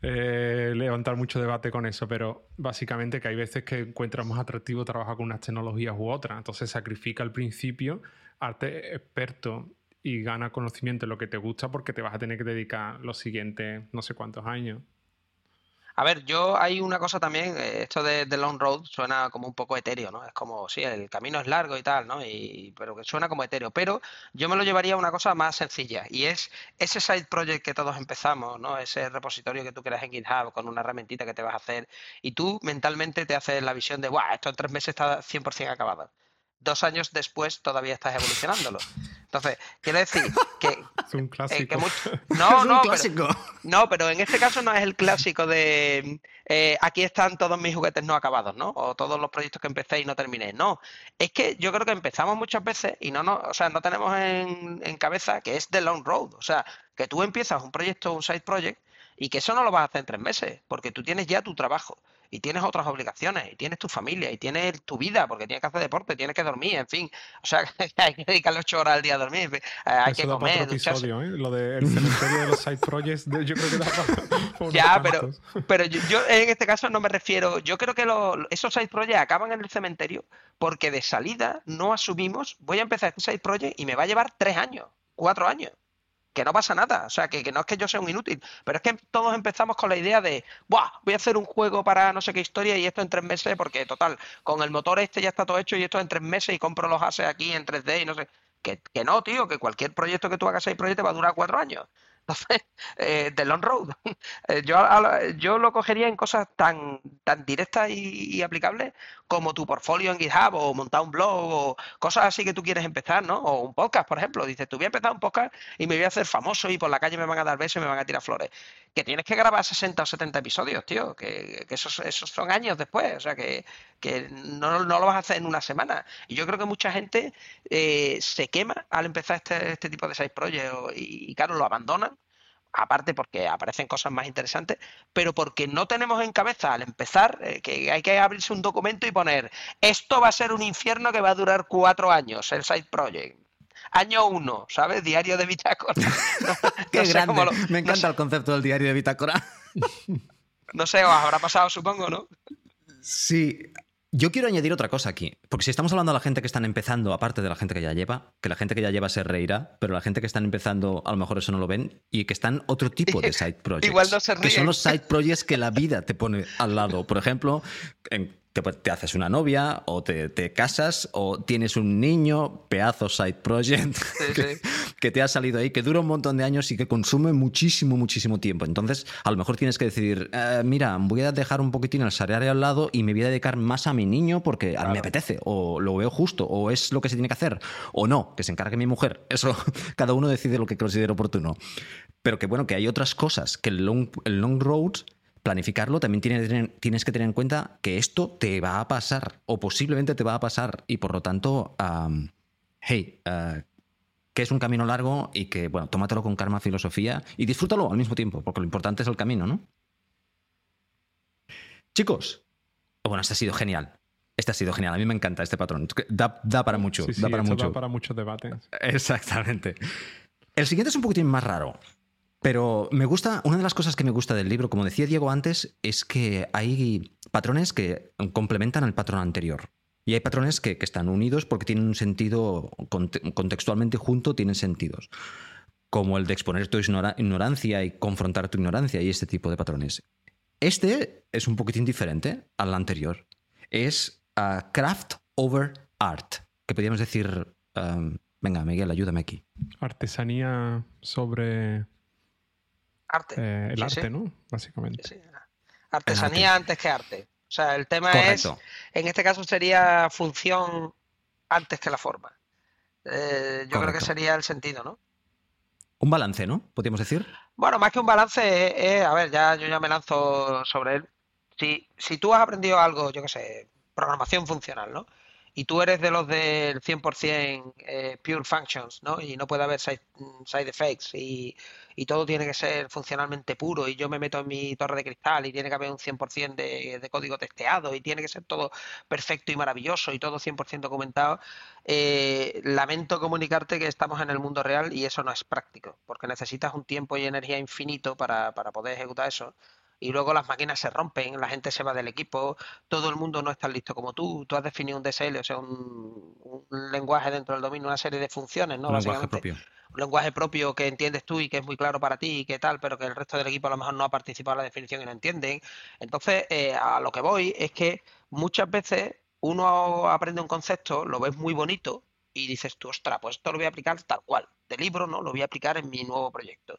eh, levantar mucho debate con eso, pero básicamente que hay veces que encuentras más atractivo trabajar con unas tecnologías u otras, entonces sacrifica al principio, arte experto y gana conocimiento en lo que te gusta porque te vas a tener que dedicar los siguientes no sé cuántos años. A ver, yo hay una cosa también, eh, esto de, long road suena como un poco etéreo, ¿no? Es como, sí, el camino es largo y tal, ¿no? Y, pero que suena como etéreo. Pero yo me lo llevaría a una cosa más sencilla y es ese side project que todos empezamos, ¿no? Ese repositorio que tú creas en GitHub con una herramientita que te vas a hacer y tú mentalmente te haces la visión de, ¡guau! Esto en tres meses está 100% acabado dos años después todavía estás evolucionándolo. Entonces, quiere decir que Es un *laughs* clásico. *laughs* No, es no, un clásico. Pero, no, pero en este caso no es el clásico de eh, aquí están todos mis juguetes no acabados, ¿no? O todos los proyectos que empecé y no terminé. No, es que yo creo que empezamos muchas veces y no, no, o sea, no tenemos en, en cabeza que es the long road. O sea, que tú empiezas un proyecto, un side project, y que eso no lo vas a hacer en tres meses, porque tú tienes ya tu trabajo y tienes otras obligaciones, y tienes tu familia, y tienes tu vida, porque tienes que hacer deporte, tienes que dormir, en fin. O sea, *laughs* hay que dedicarle ocho horas al día a dormir, eh, hay que comer. Otro episodio, ¿eh? Lo del *laughs* cementerio de los side projects, yo creo que da para, *laughs* Ya, pero, pero yo, en este caso no me refiero. Yo creo que esos side projects acaban en el cementerio porque de salida no asumimos, voy a empezar este side project y me va a llevar tres años, cuatro años que no pasa nada, o sea, que, no es que yo sea un inútil, pero es que todos empezamos con la idea de, Buah, voy a hacer un juego para no sé qué historia y esto en tres meses, porque total, con el motor este ya está todo hecho y esto en tres meses y compro los ases aquí en 3D y no sé. Que, que no, tío, que cualquier proyecto que tú hagas seis proyectos va a durar cuatro años. Entonces, *laughs* eh, The Long Road. *laughs* Eh, yo, yo lo cogería en cosas tan, tan directas y, aplicables como tu portfolio en GitHub o montar un blog o cosas así que tú quieres empezar, ¿no? O un podcast, por ejemplo. Dices, tú voy a empezar un podcast y me voy a hacer famoso y por la calle me van a dar besos y me van a tirar flores. Que tienes que grabar 60 o 70 episodios, tío. Que, esos, esos son años después. O sea, que, que no, no, lo vas a hacer en una semana. Y yo creo que mucha gente eh, se quema al empezar este, este tipo de side projects y, y, claro, lo abandonan aparte porque aparecen cosas más interesantes, pero porque no tenemos en cabeza al empezar eh, que hay que abrirse un documento y poner esto va a ser un infierno que va a durar cuatro años, el side project. Año uno, ¿sabes? Diario de bitácora. *laughs* Qué grande. Me encanta el concepto del diario de bitácora. *laughs* no sé, os habrá pasado, supongo, ¿no? Sí, yo quiero añadir otra cosa aquí, porque si estamos hablando de la gente que están empezando, aparte de la gente que ya lleva, que la gente que ya lleva se reirá, pero la gente que están empezando a lo mejor eso no lo ven, y que están otro tipo de *laughs* side projects. Igual no se Que son los side projects que la vida te pone al lado. Por ejemplo, en te, haces una novia o te, casas o tienes un niño, pedazo side project *laughs* que, te ha salido ahí, que dura un montón de años y que consume muchísimo, muchísimo tiempo. Entonces, a lo mejor tienes que decidir, eh, mira, voy a dejar un poquitín el salario al lado y me voy a dedicar más a mi niño porque a mí me apetece o lo veo justo o es lo que se tiene que hacer o no, que se encargue mi mujer. *laughs* Eso, cada uno decide lo que considera oportuno. Pero que bueno, que hay otras cosas, que el long, el long road planificarlo, también tienes, que tener en cuenta que esto te va a pasar o posiblemente te va a pasar y por lo tanto, hey, uh, que es un camino largo y que, bueno, tómatelo con calma, filosofía y disfrútalo al mismo tiempo, porque lo importante es el camino, ¿no? Chicos, bueno, este ha sido genial. Este ha sido genial. A mí me encanta este patrón. Da, para mucho. da para mucho. Da para muchos debates. *laughs* Exactamente. El siguiente es un poquitín más raro. Pero me gusta, una de las cosas que me gusta del libro, como decía Diego antes, es que hay patrones que complementan al patrón anterior. Y hay patrones que, están unidos porque tienen un sentido, contextualmente junto, tienen sentidos. Como el de exponer tu ignorancia y confrontar tu ignorancia y este tipo de patrones. Este es un poquitín diferente al anterior. Es uh, craft over art, que podríamos decir, um, venga, Miguel, ayúdame aquí. Artesanía sobre Arte. Eh, el arte, ¿no? Básicamente. Artesanía antes que arte. O sea, el tema es, en este caso sería función antes que la forma. Eh, yo creo que sería el sentido, ¿no? Un balance, ¿no? Podríamos decir. Bueno, más que un balance, es, a ver, ya yo ya me lanzo sobre él. Si, si tú has aprendido algo, yo qué sé, programación funcional, ¿no? Y tú eres de los del 100% eh, pure functions, ¿no? Y no puede haber side, effects y, y, todo tiene que ser funcionalmente puro y yo me meto en mi torre de cristal y tiene que haber un 100% de, de código testeado y tiene que ser todo perfecto y maravilloso y todo 100% documentado. Eh, lamento comunicarte que estamos en el mundo real y eso no es práctico, porque necesitas un tiempo y energía infinito para, para poder ejecutar eso y luego las máquinas se rompen, la gente se va del equipo, todo el mundo no está listo como tú, tú has definido un DSL, o sea, un, lenguaje dentro del dominio, una serie de funciones, ¿no? Un lenguaje propio. Un lenguaje propio que entiendes tú y que es muy claro para ti y que tal, pero que el resto del equipo a lo mejor no ha participado en la definición y no entienden. Entonces, eh, a lo que voy es que muchas veces uno aprende un concepto, lo ves muy bonito y dices tú, ostras, pues esto lo voy a aplicar tal cual. De libro, ¿no? Lo voy a aplicar en mi nuevo proyecto.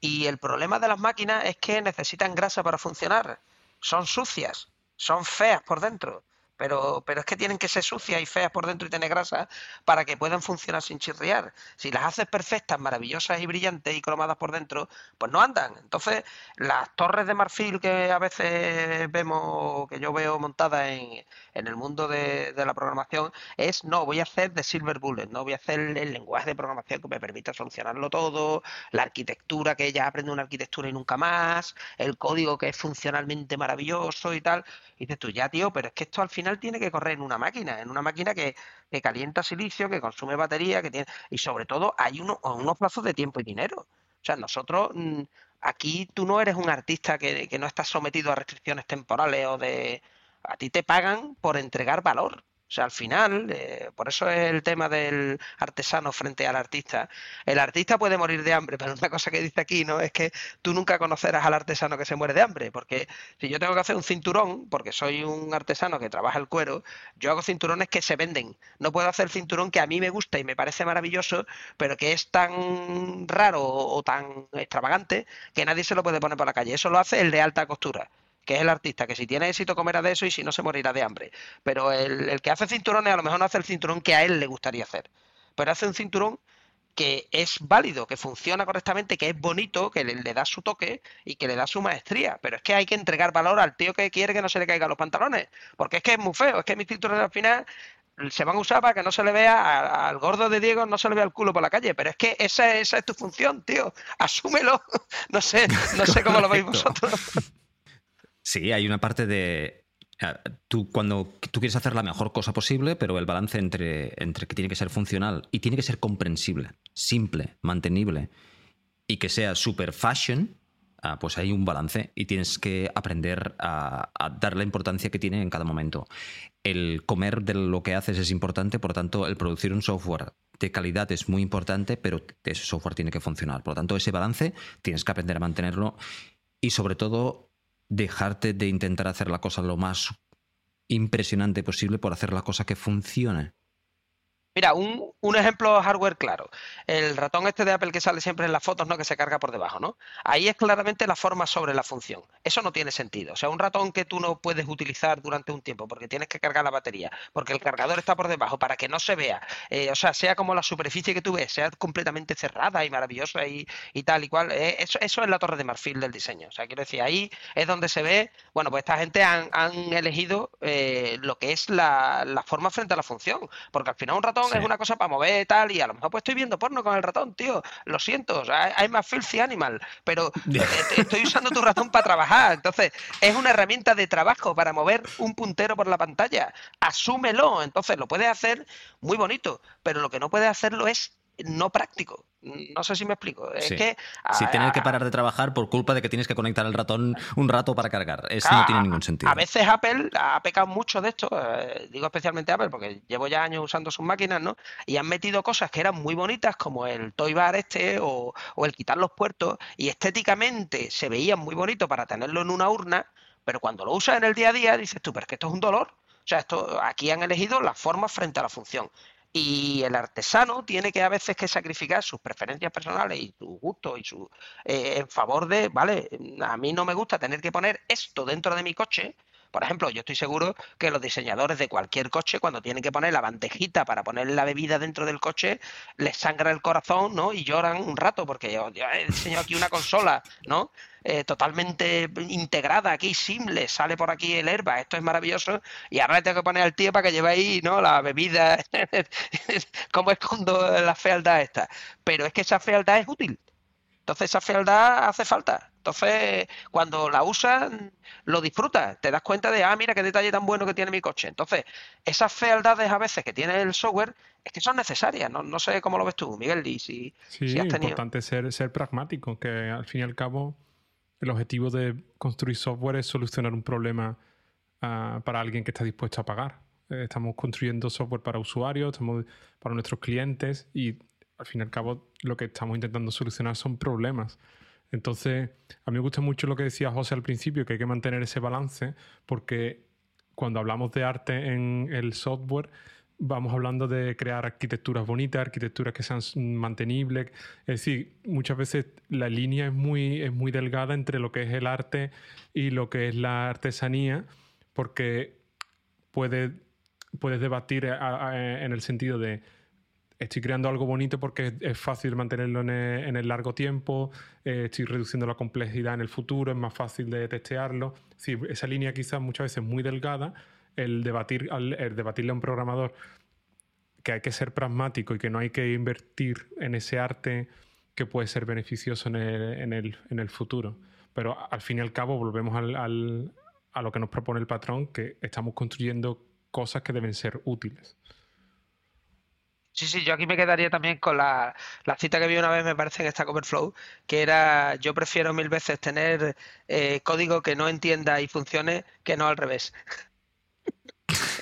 Y el problema de las máquinas es que necesitan grasa para funcionar. Son sucias, son feas por dentro. pero, pero es que tienen que ser sucias y feas por dentro y tener grasa para que puedan funcionar sin chirriar. Si las haces perfectas, maravillosas y brillantes y cromadas por dentro, pues no andan. Entonces, las torres de marfil que a veces vemos, que yo veo montadas en, en el mundo de, de, la programación, es no, voy a hacer de Silver Bullet, no voy a hacer el, lenguaje de programación que me permita solucionarlo todo, la arquitectura que ya aprende una arquitectura y nunca más, el código que es funcionalmente maravilloso y tal. Y dices tú, ya tío, pero es que esto al final tiene que correr en una máquina, en una máquina que, calienta silicio, que consume batería, que tiene. Y sobre todo hay uno, unos plazos de tiempo y dinero. O sea, nosotros. Mm, aquí tú no eres un artista que, que no estás sometido a restricciones temporales o de. A ti te pagan por entregar valor. O sea, al final, eh, por eso es el tema del artesano frente al artista. El artista puede morir de hambre, pero una cosa que dice aquí, ¿no? Es que tú nunca conocerás al artesano que se muere de hambre, porque si yo tengo que hacer un cinturón, porque soy un artesano que trabaja el cuero, yo hago cinturones que se venden. No puedo hacer cinturón que a mí me gusta y me parece maravilloso, pero que es tan raro o tan extravagante que nadie se lo puede poner por la calle. Eso lo hace el de alta costura que es el artista, que si tiene éxito comerá de eso y si no se morirá de hambre. Pero el, que hace cinturones a lo mejor no hace el cinturón que a él le gustaría hacer, pero hace un cinturón que es válido, que funciona correctamente, que es bonito, que le, da su toque y que le da su maestría. Pero es que hay que entregar valor al tío que quiere que no se le caigan los pantalones. Porque es que es muy feo, es que mis cinturones al final se van a usar para que no se le vea al gordo de Diego, no se le vea el culo por la calle. Pero es que esa, esa es tu función, tío. Asúmelo. *laughs* No sé, no sé cómo lo veis vosotros. Sí, hay una parte de. Tú, cuando tú quieres hacer la mejor cosa posible, pero el balance entre, entre que tiene que ser funcional y tiene que ser comprensible, simple, mantenible y que sea super fashion, ah, pues hay un balance y tienes que aprender a, dar la importancia que tiene en cada momento. El comer de lo que haces es importante, por lo tanto, el producir un software de calidad es muy importante, pero ese software tiene que funcionar. Por lo tanto, ese balance tienes que aprender a mantenerlo y sobre todo dejarte de intentar hacer la cosa lo más impresionante posible por hacer la cosa que funcione. Mira, un, un, ejemplo hardware claro. El ratón este de Apple que sale siempre en las fotos, ¿no? Que se carga por debajo, ¿no? Ahí es claramente la forma sobre la función. Eso no tiene sentido. O sea, un ratón que tú no puedes utilizar durante un tiempo porque tienes que cargar la batería, porque el cargador está por debajo, para que no se vea. Eh, o sea, sea como la superficie que tú ves, sea completamente cerrada y maravillosa y, tal y cual. Eh, eso, eso, es la torre de marfil del diseño. O sea, quiero decir, ahí es donde se ve, bueno, pues esta gente han, elegido eh, lo que es la, la forma frente a la función. Porque al final un ratón es una cosa para mover y tal, y a lo mejor pues estoy viendo porno con el ratón, tío. Lo siento, hay más filthy animal, pero *laughs* estoy usando tu ratón para trabajar. Entonces, es una herramienta de trabajo para mover un puntero por la pantalla. Asúmelo. Entonces, lo puedes hacer muy bonito, pero lo que no puedes hacerlo es no práctico. No sé si me explico. Es que. Si tienes que parar de trabajar por culpa de que tienes que conectar el ratón un rato para cargar. Eso no tiene ningún sentido. A veces Apple ha pecado mucho de esto. Eh, digo especialmente Apple porque llevo ya años usando sus máquinas, ¿no? Y han metido cosas que eran muy bonitas, como el Toy Bar este o, o el quitar los puertos. Y estéticamente se veían muy bonitos para tenerlo en una urna. Pero cuando lo usas en el día a día, dices tú, pero es que esto es un dolor. O sea, esto, aquí han elegido la forma frente a la función. Y el artesano tiene que a veces que sacrificar sus preferencias personales y su gusto y su eh, en favor de, vale, a mí no me gusta tener que poner esto dentro de mi coche. Por ejemplo, yo estoy seguro que los diseñadores de cualquier coche, cuando tienen que poner la bandejita para poner la bebida dentro del coche, les sangra el corazón, ¿no? Y lloran un rato, porque yo he diseñado aquí una consola, ¿no? Eh, totalmente integrada aquí, simple, sale por aquí el herba, esto es maravilloso, y ahora le tengo que poner al tío para que lleve ahí, ¿no? La bebida, *laughs* ¿cómo escondo la fealdad esta? Pero es que esa fealdad es útil. Entonces esa fealdad hace falta. Entonces, cuando la usas, lo disfrutas. Te das cuenta de, ah, mira qué detalle tan bueno que tiene mi coche. Entonces, esas fealdades a veces que tiene el software es que son necesarias. No, sé cómo lo ves tú, Miguel. Y si, sí, es importante ser, ser pragmático, que al fin y al cabo el objetivo de construir software es solucionar un problema ah, para alguien que está dispuesto a pagar. Eh, estamos construyendo software para usuarios, estamos para nuestros clientes y al fin y al cabo lo que estamos intentando solucionar son problemas. Entonces, a mí me gusta mucho lo que decía José al principio, que hay que mantener ese balance, porque cuando hablamos de arte en el software, vamos hablando de crear arquitecturas bonitas, arquitecturas que sean mantenibles. Es decir, muchas veces la línea es muy, es muy delgada entre lo que es el arte y lo que es la artesanía, porque puedes, puedes debatir en el sentido de estoy creando algo bonito porque es fácil mantenerlo en el, largo tiempo, eh, estoy reduciendo la complejidad en el futuro, es más fácil de testearlo. Sí, esa línea quizás muchas veces muy delgada, el, debatir, el debatirle a un programador que hay que ser pragmático y que no hay que invertir en ese arte que puede ser beneficioso en el, en el, futuro. Pero al fin y al cabo volvemos al, a lo que nos propone el patrón, que estamos construyendo cosas que deben ser útiles. Sí, sí, yo aquí me quedaría también con la, cita que vi una vez, me parece, en esta Coverflow, que era, yo prefiero mil veces tener eh, código que no entienda y funcione que no al revés.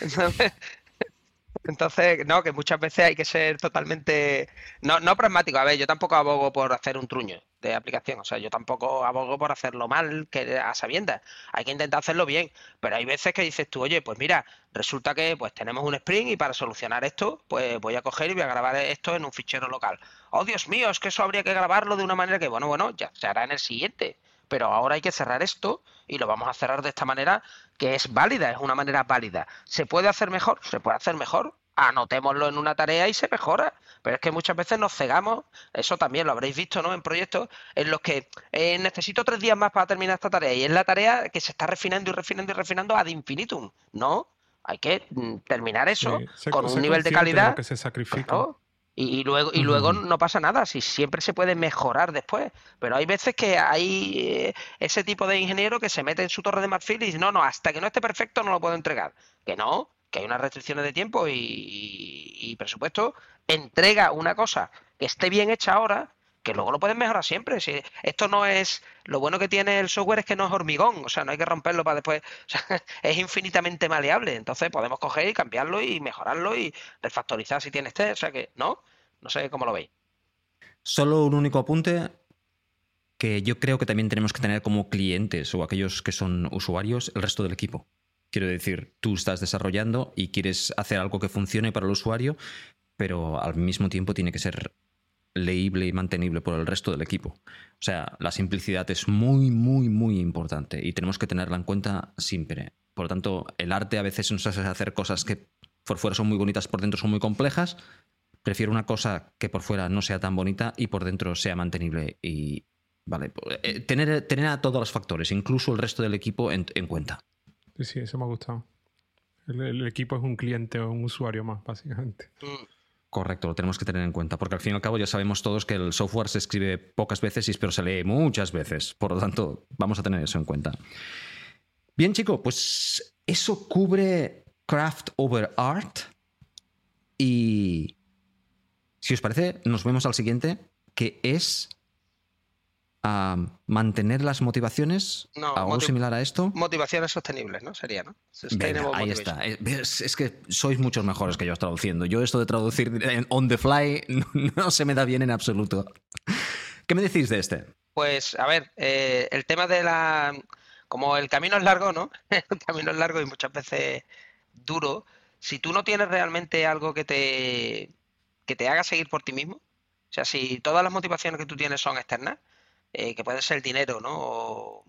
*laughs* Entonces, no, que muchas veces hay que ser totalmente, no, no pragmático. A ver, yo tampoco abogo por hacer un truño de aplicación, o sea, yo tampoco abogo por hacerlo mal, que a sabiendas. Hay que intentar hacerlo bien, pero hay veces que dices tú, oye, pues mira, resulta que pues tenemos un sprint y para solucionar esto, pues voy a coger y voy a grabar esto en un fichero local. Oh, Dios mío, es que eso habría que grabarlo de una manera que, bueno, bueno, ya se hará en el siguiente pero ahora hay que cerrar esto y lo vamos a cerrar de esta manera que es válida, es una manera válida. ¿Se puede hacer mejor? Se puede hacer mejor. Anotémoslo en una tarea y se mejora. Pero es que muchas veces nos cegamos, eso también lo habréis visto, ¿no? En proyectos en los que eh, necesito tres días más para terminar esta tarea y es la tarea que se está refinando y refinando y refinando ad infinitum. No, hay que mm, terminar eso con un nivel de calidad. que se sacrifica. Y, luego, y luego no pasa nada, si siempre se puede mejorar después. Pero hay veces que hay eh, ese tipo de ingeniero que se mete en su torre de marfil y dice, no, no, hasta que no esté perfecto no lo puedo entregar. Que no, que hay unas restricciones de tiempo y, presupuesto. Entrega una cosa que esté bien hecha ahora, que luego lo puedes mejorar siempre. Si esto no es. Lo bueno que tiene el software es que no es hormigón, o sea, no hay que romperlo para después. *laughs* es infinitamente maleable. Entonces podemos coger y cambiarlo y mejorarlo y refactorizar si tiene este. O sea que, ¿no? No sé cómo lo veis. Solo un único apunte que yo creo que también tenemos que tener como clientes o aquellos que son usuarios el resto del equipo. Quiero decir, tú estás desarrollando y quieres hacer algo que funcione para el usuario, pero al mismo tiempo tiene que ser leíble y mantenible por el resto del equipo. O sea, la simplicidad es muy, muy, muy importante y tenemos que tenerla en cuenta siempre. Por lo tanto, el arte a veces nos hace hacer cosas que por fuera son muy bonitas, por dentro son muy complejas, prefiero una cosa que por fuera no sea tan bonita y por dentro sea mantenible y vale eh, tener, tener a todos los factores incluso el resto del equipo en, cuenta. Sí sí eso me ha gustado. El, equipo es un cliente o un usuario más básicamente Correcto, lo tenemos que tener en cuenta, porque al fin y al cabo ya sabemos todos que el software se escribe pocas veces, pero se lee muchas veces. Por lo tanto, vamos a tener eso en cuenta. Bien, chico, pues eso cubre craft over art. Y si os parece, nos vemos al siguiente, que es mantener las motivaciones, algo similar a esto. Motivaciones sostenibles, ¿no? Sería, ¿no? ahí está. Es, que sois muchos mejores que yo traduciendo. Yo esto de traducir on the fly *laughs* no, se me da bien en absoluto. ¿Qué me decís de este? Pues, a ver, eh, el tema de la... Como el camino es largo, ¿no? *laughs* el camino es largo y muchas veces duro. Si tú no tienes realmente algo que te que te haga seguir por ti mismo. O sea, si todas las motivaciones que tú tienes son externas, eh, que puede ser dinero, ¿no? o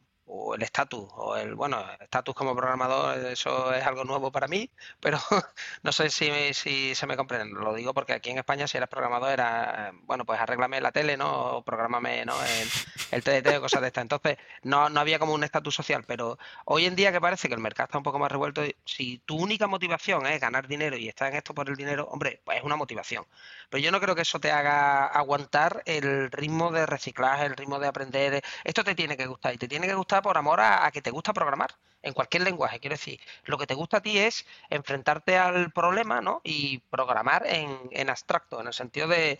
el estatus, o el, bueno, estatus como programador, eso es algo nuevo para mí, pero *laughs* no sé si, si se me comprende. Lo digo porque aquí en España, si eras programador, era, bueno, pues arréglame la tele, ¿no? O prográmame, ¿no? El, el TDT o cosas de estas. Entonces, no, no había como un estatus social, pero hoy en día que parece que el mercado está un poco más revuelto, si tu única motivación es ganar dinero y estar en esto por el dinero, hombre, pues es una motivación. Pero yo no creo que eso te haga aguantar el ritmo de reciclaje, el ritmo de aprender. Esto te tiene que gustar y te tiene que gustar por amor a, que te gusta programar en cualquier lenguaje. Quiero decir, lo que te gusta a ti es enfrentarte al problema ¿no? y programar en, abstracto, en el sentido de,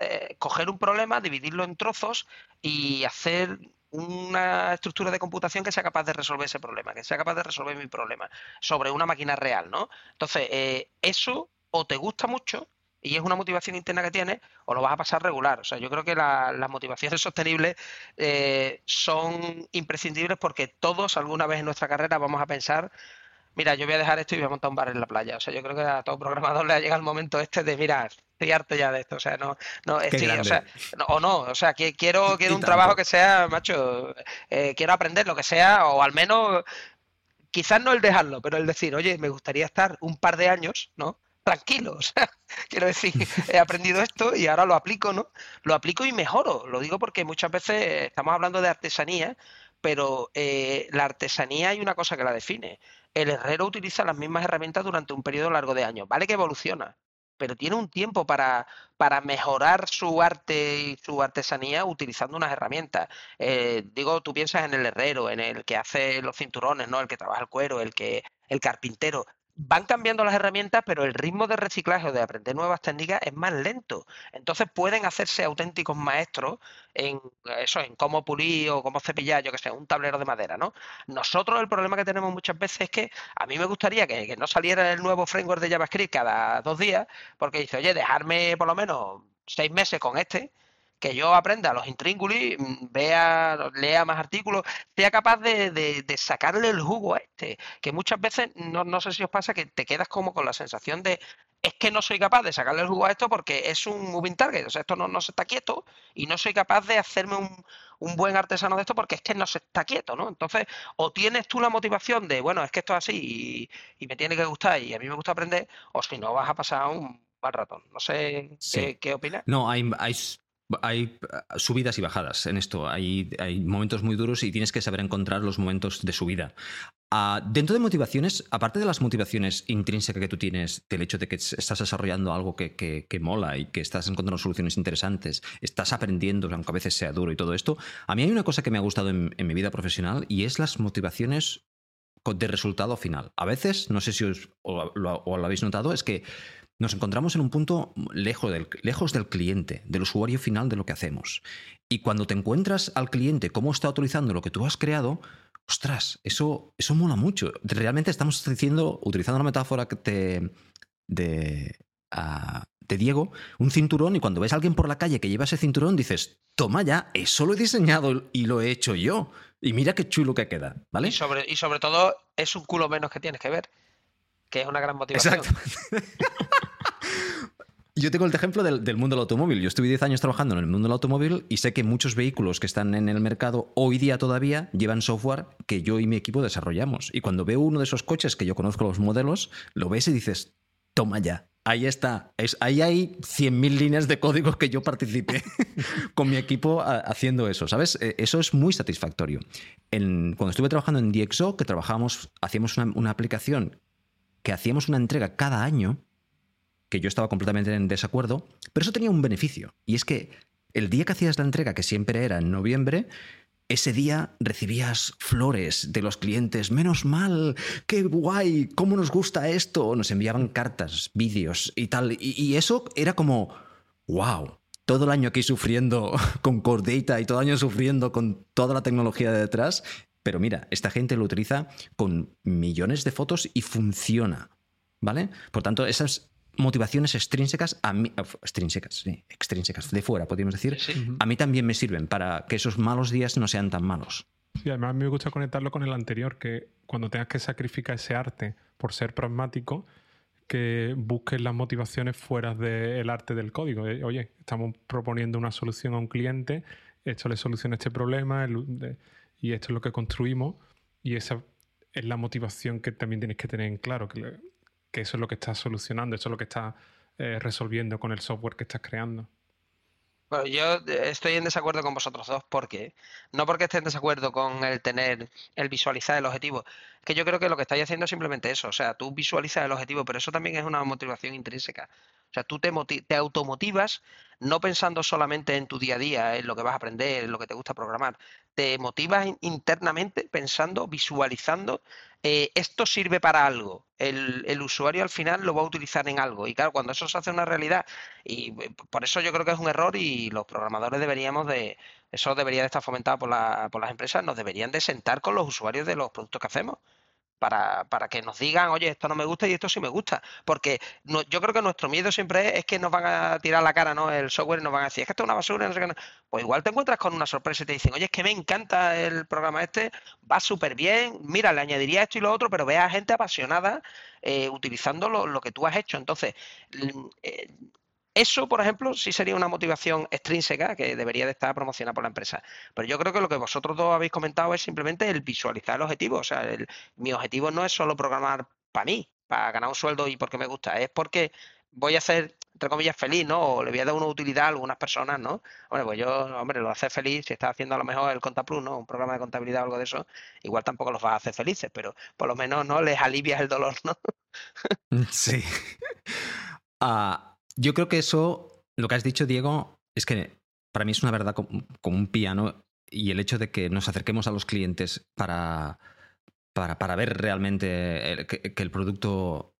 eh, coger un problema, dividirlo en trozos y hacer una estructura de computación que sea capaz de resolver ese problema, que sea capaz de resolver mi problema sobre una máquina real, ¿no? Entonces, eh, eso o te gusta mucho y es una motivación interna que tienes, o lo vas a pasar regular. O sea, yo creo que las motivaciones sostenibles eh, son imprescindibles porque todos alguna vez en nuestra carrera vamos a pensar, mira, yo voy a dejar esto y voy a montar un bar en la playa. O sea, yo creo que a todo programador le ha llegado el momento este de, mira, estoy harto ya de esto. O sea, no, no, estoy, o, sea, no o no, o sea, quiero, quiero un trabajo que sea, macho, eh, quiero aprender lo que sea, o al menos quizás no el dejarlo, pero el decir, oye, me gustaría estar un par de años, ¿no? Tranquilo, o sea, *laughs* quiero decir, he aprendido esto y ahora lo aplico, ¿no? Lo aplico y mejoro. Lo digo porque muchas veces estamos hablando de artesanía, pero eh, la artesanía hay una cosa que la define. El herrero utiliza las mismas herramientas durante un periodo largo de años. Vale que evoluciona, pero tiene un tiempo para, para mejorar su arte y su artesanía utilizando unas herramientas. Eh, digo, tú piensas en el herrero, en el que hace los cinturones, ¿no? El que trabaja el cuero, el que, el carpintero van cambiando las herramientas, pero el ritmo de reciclaje o de aprender nuevas técnicas es más lento. Entonces pueden hacerse auténticos maestros en eso, en cómo pulir o cómo cepillar, yo que sé, un tablero de madera, ¿no? Nosotros el problema que tenemos muchas veces es que a mí me gustaría que, que no saliera el nuevo framework de JavaScript cada dos días, porque dice, oye, dejarme por lo menos seis meses con este que yo aprenda los intríngulis, mm, vea, lea más artículos, sea capaz de, sacarle el jugo a este. Que muchas veces, no, no sé si os pasa, que te quedas como con la sensación de es que no soy capaz de sacarle el jugo a esto porque es un moving target, o sea, esto no, no se está quieto y no soy capaz de hacerme un, un, buen artesano de esto porque es que no se está quieto, ¿no? Entonces, o tienes tú la motivación de, bueno, es que esto es así y, me tiene que gustar y a mí me gusta aprender, o si no, vas a pasar un mal ratón. No sé qué, qué opinas. No, hay, hay hay ah, subidas y bajadas en esto. Hay, momentos muy duros y tienes que saber encontrar los momentos de subida. Uh, dentro de motivaciones, aparte de las motivaciones intrínsecas que tú tienes, del hecho de que estás desarrollando algo que, mola y que estás encontrando soluciones interesantes, estás aprendiendo, aunque a veces sea duro y todo esto, a mí hay una cosa que me ha gustado en, mi vida profesional y es las motivaciones de resultado final. A veces, no sé si os o lo habéis notado, es que nos encontramos en un punto lejos del, cliente, del usuario final de lo que hacemos. Y cuando te encuentras al cliente cómo está utilizando lo que tú has creado, ostras, eso, eso mola mucho. Realmente estamos diciendo, utilizando la metáfora de, de, ah, de Diego, un cinturón y cuando ves a alguien por la calle que lleva ese cinturón dices, toma ya, eso lo he diseñado y lo he hecho yo. Y mira qué chulo que queda, ¿vale? Y sobre, y sobre todo es un culo menos que tienes que ver que es una gran motivación. *laughs* Yo tengo el ejemplo del, mundo del automóvil. Yo estuve 10 años trabajando en el mundo del automóvil y sé que muchos vehículos que están en el mercado hoy día todavía llevan software que yo y mi equipo desarrollamos. Y cuando veo uno de esos coches que yo conozco los modelos, lo ves y dices, toma ya, ahí está. Es, ahí hay 100.000 líneas de código que yo participé *laughs* con mi equipo haciendo eso, ¿sabes? E, eso es muy satisfactorio. cuando estuve trabajando en DxO, que trabajábamos, hacíamos una aplicación que hacíamos una entrega cada año, que yo estaba completamente en desacuerdo, pero eso tenía un beneficio. Y es que el día que hacías la entrega, que siempre era en noviembre, ese día recibías flores de los clientes. Menos mal, qué guay, cómo nos gusta esto. Nos enviaban cartas, vídeos y tal. Y, eso era como, wow, todo el año aquí sufriendo *laughs* con Core y todo el año sufriendo con toda la tecnología de detrás. Pero mira, esta gente lo utiliza con millones de fotos y funciona. ¿Vale? Por tanto, esas motivaciones extrínsecas, a mí, extrínsecas, sí, extrínsecas, de fuera, podríamos decir, a mí también me sirven para que esos malos días no sean tan malos. Sí, además a mí me gusta conectarlo con el anterior, que cuando tengas que sacrificar ese arte por ser pragmático, que busques las motivaciones fuera del arte del código. Eh, oye, estamos proponiendo una solución a un cliente, esto le soluciona este problema, el, y esto es lo que construimos y esa es la motivación que también tienes que tener en claro, que, eso es lo que estás solucionando, eso es lo que estás eh, resolviendo con el software que estás creando. Bueno, yo estoy en desacuerdo con vosotros dos porque no porque esté en desacuerdo con el tener, el visualizar el objetivo, que yo creo que lo que estáis haciendo es simplemente eso, o sea, tú visualizas el objetivo, pero eso también es una motivación intrínseca. O sea, tú te, te automotivas no pensando solamente en tu día a día, en lo que vas a aprender, en lo que te gusta programar. Te motivas internamente pensando, visualizando, eh, esto sirve para algo. El, usuario al final lo va a utilizar en algo. Y claro, cuando eso se hace una realidad, y eh, por eso yo creo que es un error y los programadores deberíamos de, eso debería de estar fomentado por, por las empresas, nos deberían de sentar con los usuarios de los productos que hacemos para, para, que nos digan, oye, esto no me gusta y esto sí me gusta. Porque yo creo que nuestro miedo siempre es, que nos van a tirar la cara, ¿no? El software y nos van a decir, es que esto es una basura, no sé qué. Pues igual te encuentras con una sorpresa y te dicen, oye, es que me encanta el programa este, va súper bien, mira, le añadiría esto y lo otro, pero ve a gente apasionada eh, utilizando lo, que tú has hecho. Entonces, eh, eso, por ejemplo, sí sería una motivación extrínseca que debería de estar promocionada por la empresa. Pero yo creo que lo que vosotros dos habéis comentado es simplemente el visualizar el objetivo. O sea, mi objetivo no es solo programar para mí, para ganar un sueldo y porque me gusta, es porque voy a ser, entre comillas, feliz, ¿no? O le voy a dar una utilidad a algunas personas, ¿no? Hombre, pues yo, hombre, lo hace feliz, si está haciendo a lo mejor el ContaPlus, ¿no? Un programa de contabilidad o algo de eso, igual tampoco los va a hacer felices, pero por lo menos, ¿no? Les alivias el dolor, ¿no? *laughs* sí. *laughs* Ah... Yo creo que eso, lo que has dicho, Diego, es que para mí es una verdad como, un piano y el hecho de que nos acerquemos a los clientes para, para, ver realmente que, el producto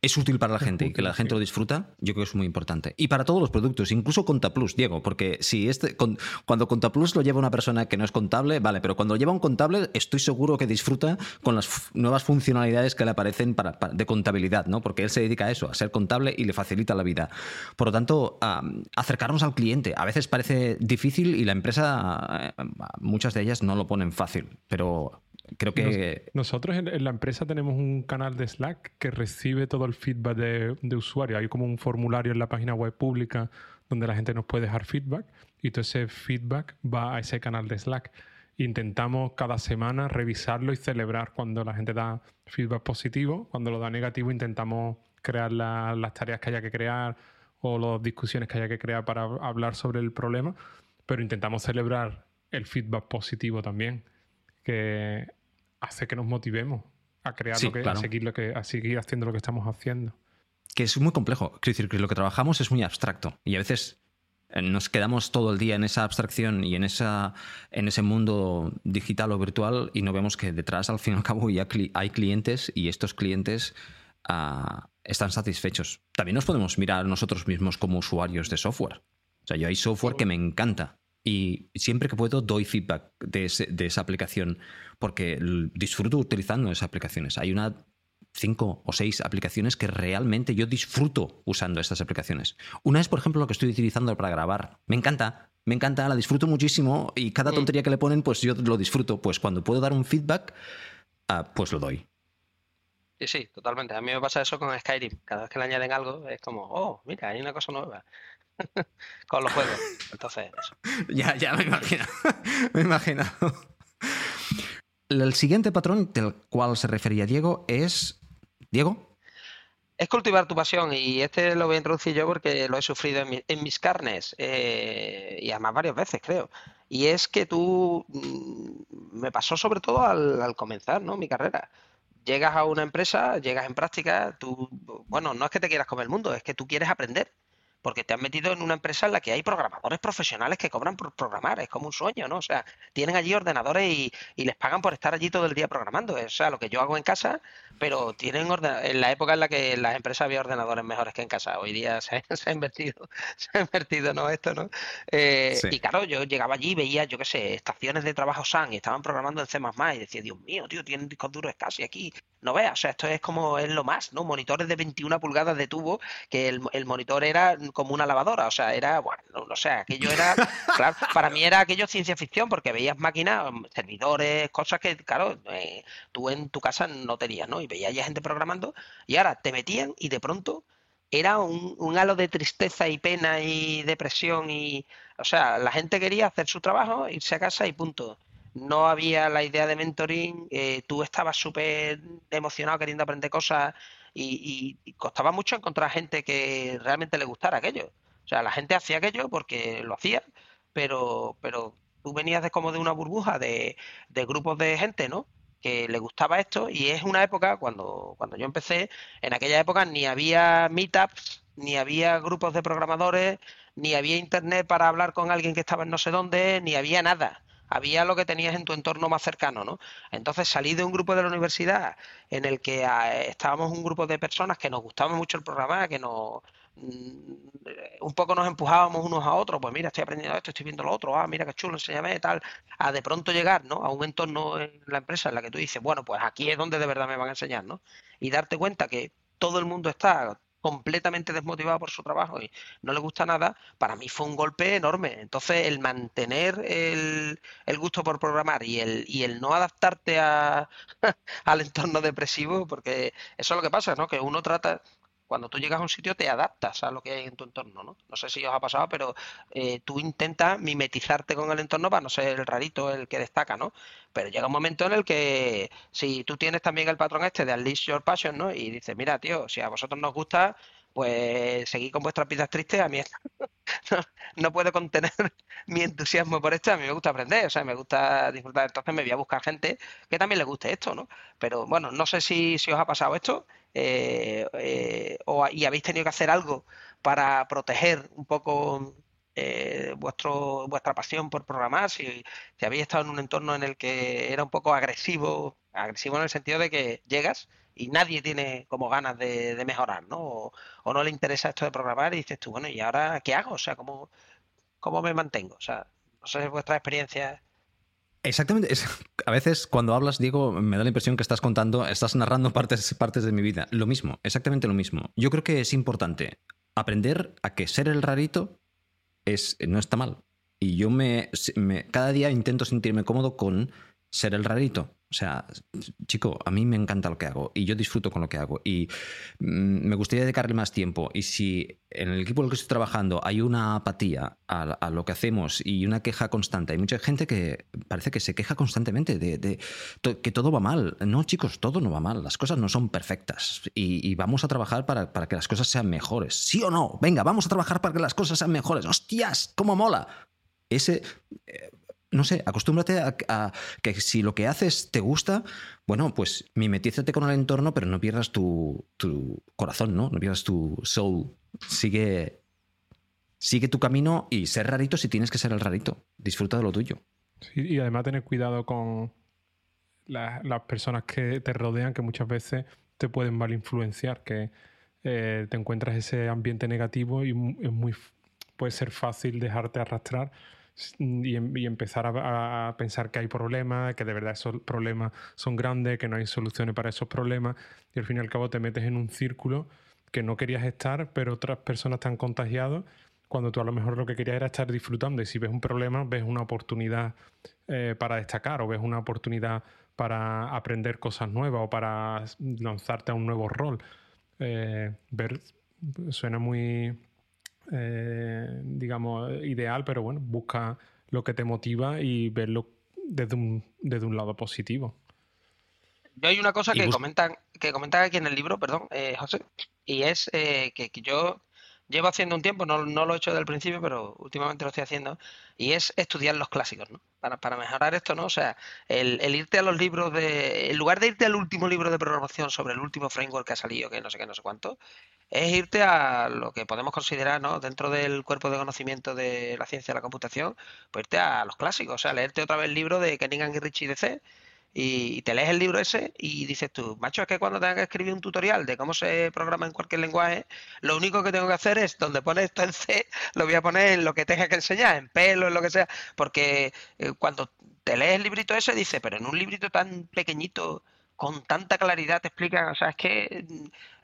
es útil para la gente y que la gente lo disfruta, yo creo que es muy importante. Y para todos los productos, incluso ContaPlus, Diego, porque si este, cuando ContaPlus lo lleva una persona que no es contable, vale, pero cuando lo lleva un contable, estoy seguro que disfruta con las nuevas funcionalidades que le aparecen para, de contabilidad, ¿no? Porque él se dedica a eso, a ser contable y le facilita la vida. Por lo tanto, acercarnos al cliente a veces parece difícil y la empresa, eh, muchas de ellas no lo ponen fácil, pero Creo que... nosotros en, la empresa tenemos un canal de Slack que recibe todo el feedback de, de usuarios. Hay como un formulario en la página web pública donde la gente nos puede dejar feedback y todo ese feedback va a ese canal de Slack. Intentamos cada semana revisarlo y celebrar cuando la gente da feedback positivo. Cuando lo da negativo intentamos crear las tareas que haya que crear o las discusiones que haya que crear para hablar sobre el problema. Pero intentamos celebrar el feedback positivo también. Que hace que nos motivemos a crear lo que, a seguir lo que, a seguir haciendo lo que estamos haciendo. Que es muy complejo. Quiero decir que lo que trabajamos es muy abstracto. Y a veces eh, nos quedamos todo el día en esa abstracción y en, esa, en ese mundo digital o virtual y no vemos que detrás, al fin y al cabo, ya hay clientes y estos clientes ah, están satisfechos. También nos podemos mirar nosotros mismos como usuarios de software. O sea, yo hay software que me encanta y siempre que puedo doy feedback de, esa aplicación porque disfruto utilizando esas aplicaciones. Hay una cinco o seis aplicaciones que realmente yo disfruto usando estas aplicaciones. Una es, por ejemplo, lo que estoy utilizando para grabar. Me encanta, me encanta, la disfruto muchísimo y cada tontería que le ponen, pues yo lo disfruto. Pues cuando puedo dar un feedback, ah, pues lo doy. Sí, sí, totalmente. A mí me pasa eso con Skyrim. Cada vez que le añaden algo, es como, oh, mira, hay una cosa nueva. Con los juegos. Entonces, *laughs* Ya, ya me imagino. *laughs* me imagino. El siguiente patrón del cual se refería Diego es. ¿Diego? Es cultivar tu pasión y este lo voy a introducir yo porque lo he sufrido en, mis carnes eh, y además varias veces, creo. Y es que tú, mm, me pasó sobre todo al, al comenzar ¿no? mi carrera llegas a una empresa, llegas en práctica, tú, bueno, no es que te quieras comer el mundo, es que tú quieres aprender porque te has metido en una empresa en la que hay programadores profesionales que cobran por programar, es como un sueño, ¿no? O sea, tienen allí ordenadores y, les pagan por estar allí todo el día programando, o sea, lo que yo hago en casa, pero tienen en la época en la que las empresas había ordenadores mejores que en casa, hoy día *laughs* se, ha invertido, se ha invertido, ¿no? Esto, ¿no? Eh, y claro, yo llegaba allí y veía, yo qué sé, estaciones de trabajo SAN y estaban programando en C++ y decía, Dios mío, tío, tienen discos duros casi aquí, no veas, o sea, esto es como, es lo más, ¿no? Monitores de 21 pulgadas de tubo, que el, el monitor era como una lavadora, o sea, era, bueno, no sé, aquello era, *laughs* claro, para mí era aquello ciencia ficción, porque veías máquinas, mm, servidores, cosas que, claro, eh, tú en tu casa no tenías, ¿no? Y veías ya gente programando, y ahora te metían y de pronto era un, halo de tristeza y pena y depresión y, o sea, la gente quería hacer su trabajo, irse a casa y punto. No había la idea de mentoring, eh, tú estabas súper emocionado queriendo aprender cosas y, costaba mucho encontrar gente que realmente le gustara aquello. O sea, la gente hacía aquello porque lo hacía, pero, pero tú venías de como de una burbuja de, de grupos de gente, ¿no? que le gustaba esto y es una época cuando, cuando yo empecé, en aquella época ni había meetups, ni había grupos de programadores, ni había internet para hablar con alguien que estaba en no sé dónde, ni había nada había lo que tenías en tu entorno más cercano, ¿no? Entonces salí de un grupo de la universidad en el que ah, estábamos un grupo de personas que nos gustaba mucho el programa, que nos mm, un poco nos empujábamos unos a otros, pues mira, estoy aprendiendo esto, estoy viendo lo otro, ah, mira qué chulo, enséñame tal, a de pronto llegar, ¿no? A un entorno en la empresa en la que tú dices, bueno, pues aquí es donde de verdad me van a enseñar, ¿no? Y darte cuenta que todo el mundo está completamente desmotivado por su trabajo y no le gusta nada, para mí fue un golpe enorme. Entonces, el mantener el, gusto por programar y el, y el no adaptarte a, *laughs* al entorno depresivo, porque eso es lo que pasa, ¿no? Que uno trata, cuando tú llegas a un sitio te adaptas a lo que hay en tu entorno, ¿no? No sé si os ha pasado, pero eh, tú intentas mimetizarte con el entorno para no ser el rarito, el que destaca, ¿no? Pero llega un momento en el que si tú tienes también el patrón este de Unleash Your Passion, ¿no? Y dices, mira, tío, si a vosotros nos gusta, pues seguid con vuestras vidas tristes, a mí *laughs* no, puedo contener *laughs* mi entusiasmo por esto, a mí me gusta aprender, o sea, me gusta disfrutar, entonces me voy a buscar gente que también le guste esto, ¿no? Pero bueno, no sé si, si os ha pasado esto eh, eh, o, y habéis tenido que hacer algo para proteger un poco eh, vuestro, vuestra pasión por programar, si, si habéis estado en un entorno en el que era un poco agresivo, agresivo en el sentido de que llegas y nadie tiene como ganas de, mejorar, ¿no? O, no le interesa esto de programar y dices tú, bueno, ¿y ahora qué hago? O sea, ¿cómo, cómo me mantengo? O sea, no sé vuestra experiencia. Exactamente. a veces cuando hablas, Diego, me da la impresión que estás contando, estás narrando partes, partes de mi vida. Lo mismo, exactamente lo mismo. Yo creo que es importante aprender a que ser el rarito es, no está mal. Y yo me, cada día intento sentirme cómodo con ser el rarito. O sea, chico, a mí me encanta lo que hago y yo disfruto con lo que hago y mm, me gustaría dedicarle más tiempo. Y si en el equipo en el que estoy trabajando hay una apatía a, lo que hacemos y una queja constante, hay mucha gente que parece que se queja constantemente de, que todo va mal. No, chicos, todo no va mal. Las cosas no son perfectas y, vamos a trabajar para, para que las cosas sean mejores. ¿Sí o no? Venga, vamos a trabajar para que las cosas sean mejores. ¡Hostias! ¿Cómo mola? Ese eh, no sé, acostúmbrate a, que si lo que haces te gusta, bueno, pues mimetízate con el entorno, pero no pierdas tu, corazón, ¿no? No pierdas tu soul. Sigue, sigue tu camino y ser rarito si tienes que ser el rarito. Disfruta de lo tuyo. y además tener cuidado con las personas que te rodean, que muchas veces te pueden mal influenciar, que eh, te encuentras ese ambiente negativo y es muy, puede ser fácil dejarte arrastrar y, empezar a, pensar que hay problemas, que de verdad esos problemas son grandes, que no hay soluciones para esos problemas, y al fin y al cabo te metes en un círculo que no querías estar, pero otras personas te han contagiado, cuando tú a lo mejor lo que querías era estar disfrutando, y si ves un problema, ves una oportunidad eh, para destacar o ves una oportunidad para aprender cosas nuevas o para lanzarte a un nuevo rol. Eh, ver, suena muy, eh, digamos, ideal, pero bueno, busca lo que te motiva y verlo desde un, desde un lado positivo. Yo hay una cosa que comentan, que comentan aquí en el libro, perdón, eh, José, y es eh, que, que, yo llevo haciendo un tiempo, no, lo he hecho desde el principio, pero últimamente lo estoy haciendo, y es estudiar los clásicos, ¿no? Para, para mejorar esto, ¿no? O sea, el, irte a los libros de. En lugar de irte al último libro de programación sobre el último framework que ha salido, que no sé qué, no sé cuánto, es irte a lo que podemos considerar, ¿no? Dentro del cuerpo de conocimiento de la ciencia de la computación, pues irte a los clásicos, o sea, leerte otra vez el libro de Kenningham y Richie DC y te lees el libro ese y dices tú, macho, es que cuando tenga que escribir un tutorial de cómo se programa en cualquier lenguaje, lo único que tengo que hacer es donde pone esto en C, *laughs* lo voy a poner en lo que tenga que enseñar, en pelo, en lo que sea, porque eh, cuando te lees el librito ese, dice, pero en un librito tan pequeñito, con tanta claridad te explican, o sea, es que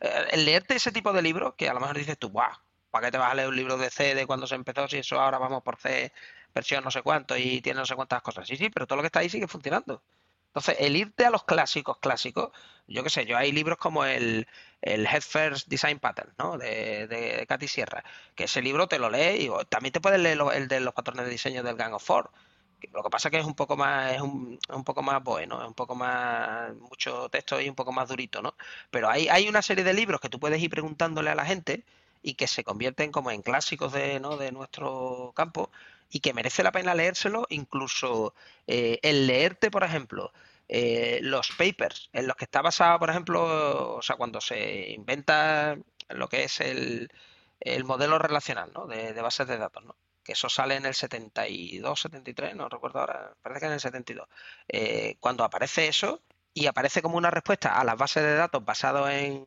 eh, el leerte ese tipo de libros, que a lo mejor dices tú, ¡buah! ¿Para qué te vas a leer un libro de C de cuando se empezó si eso ahora vamos por C versión no sé cuánto y tiene no sé cuántas cosas? Sí, sí, pero todo lo que está ahí sigue funcionando. Entonces, el irte a los clásicos, clásicos, yo qué sé, yo hay libros como el, el Head First Design Pattern, ¿no? De, de Katy Sierra, que ese libro te lo lees y también te puedes leer el de los patrones de diseño del Gang of Four. Lo que pasa que es un poco más, es un, un poco más bueno, es un poco más, mucho texto y un poco más durito, ¿no? Pero hay, hay una serie de libros que tú puedes ir preguntándole a la gente y que se convierten como en clásicos de, ¿no? de nuestro campo y que merece la pena leérselo, incluso eh, el leerte, por ejemplo, eh, los papers en los que está basado, por ejemplo, o sea, cuando se inventa lo que es el, modelo relacional ¿no? de, bases de datos, ¿no? Que eso sale en el 72, 73, no recuerdo ahora, parece que en el 72. Eh, cuando aparece eso y aparece como una respuesta a las bases de datos basado en,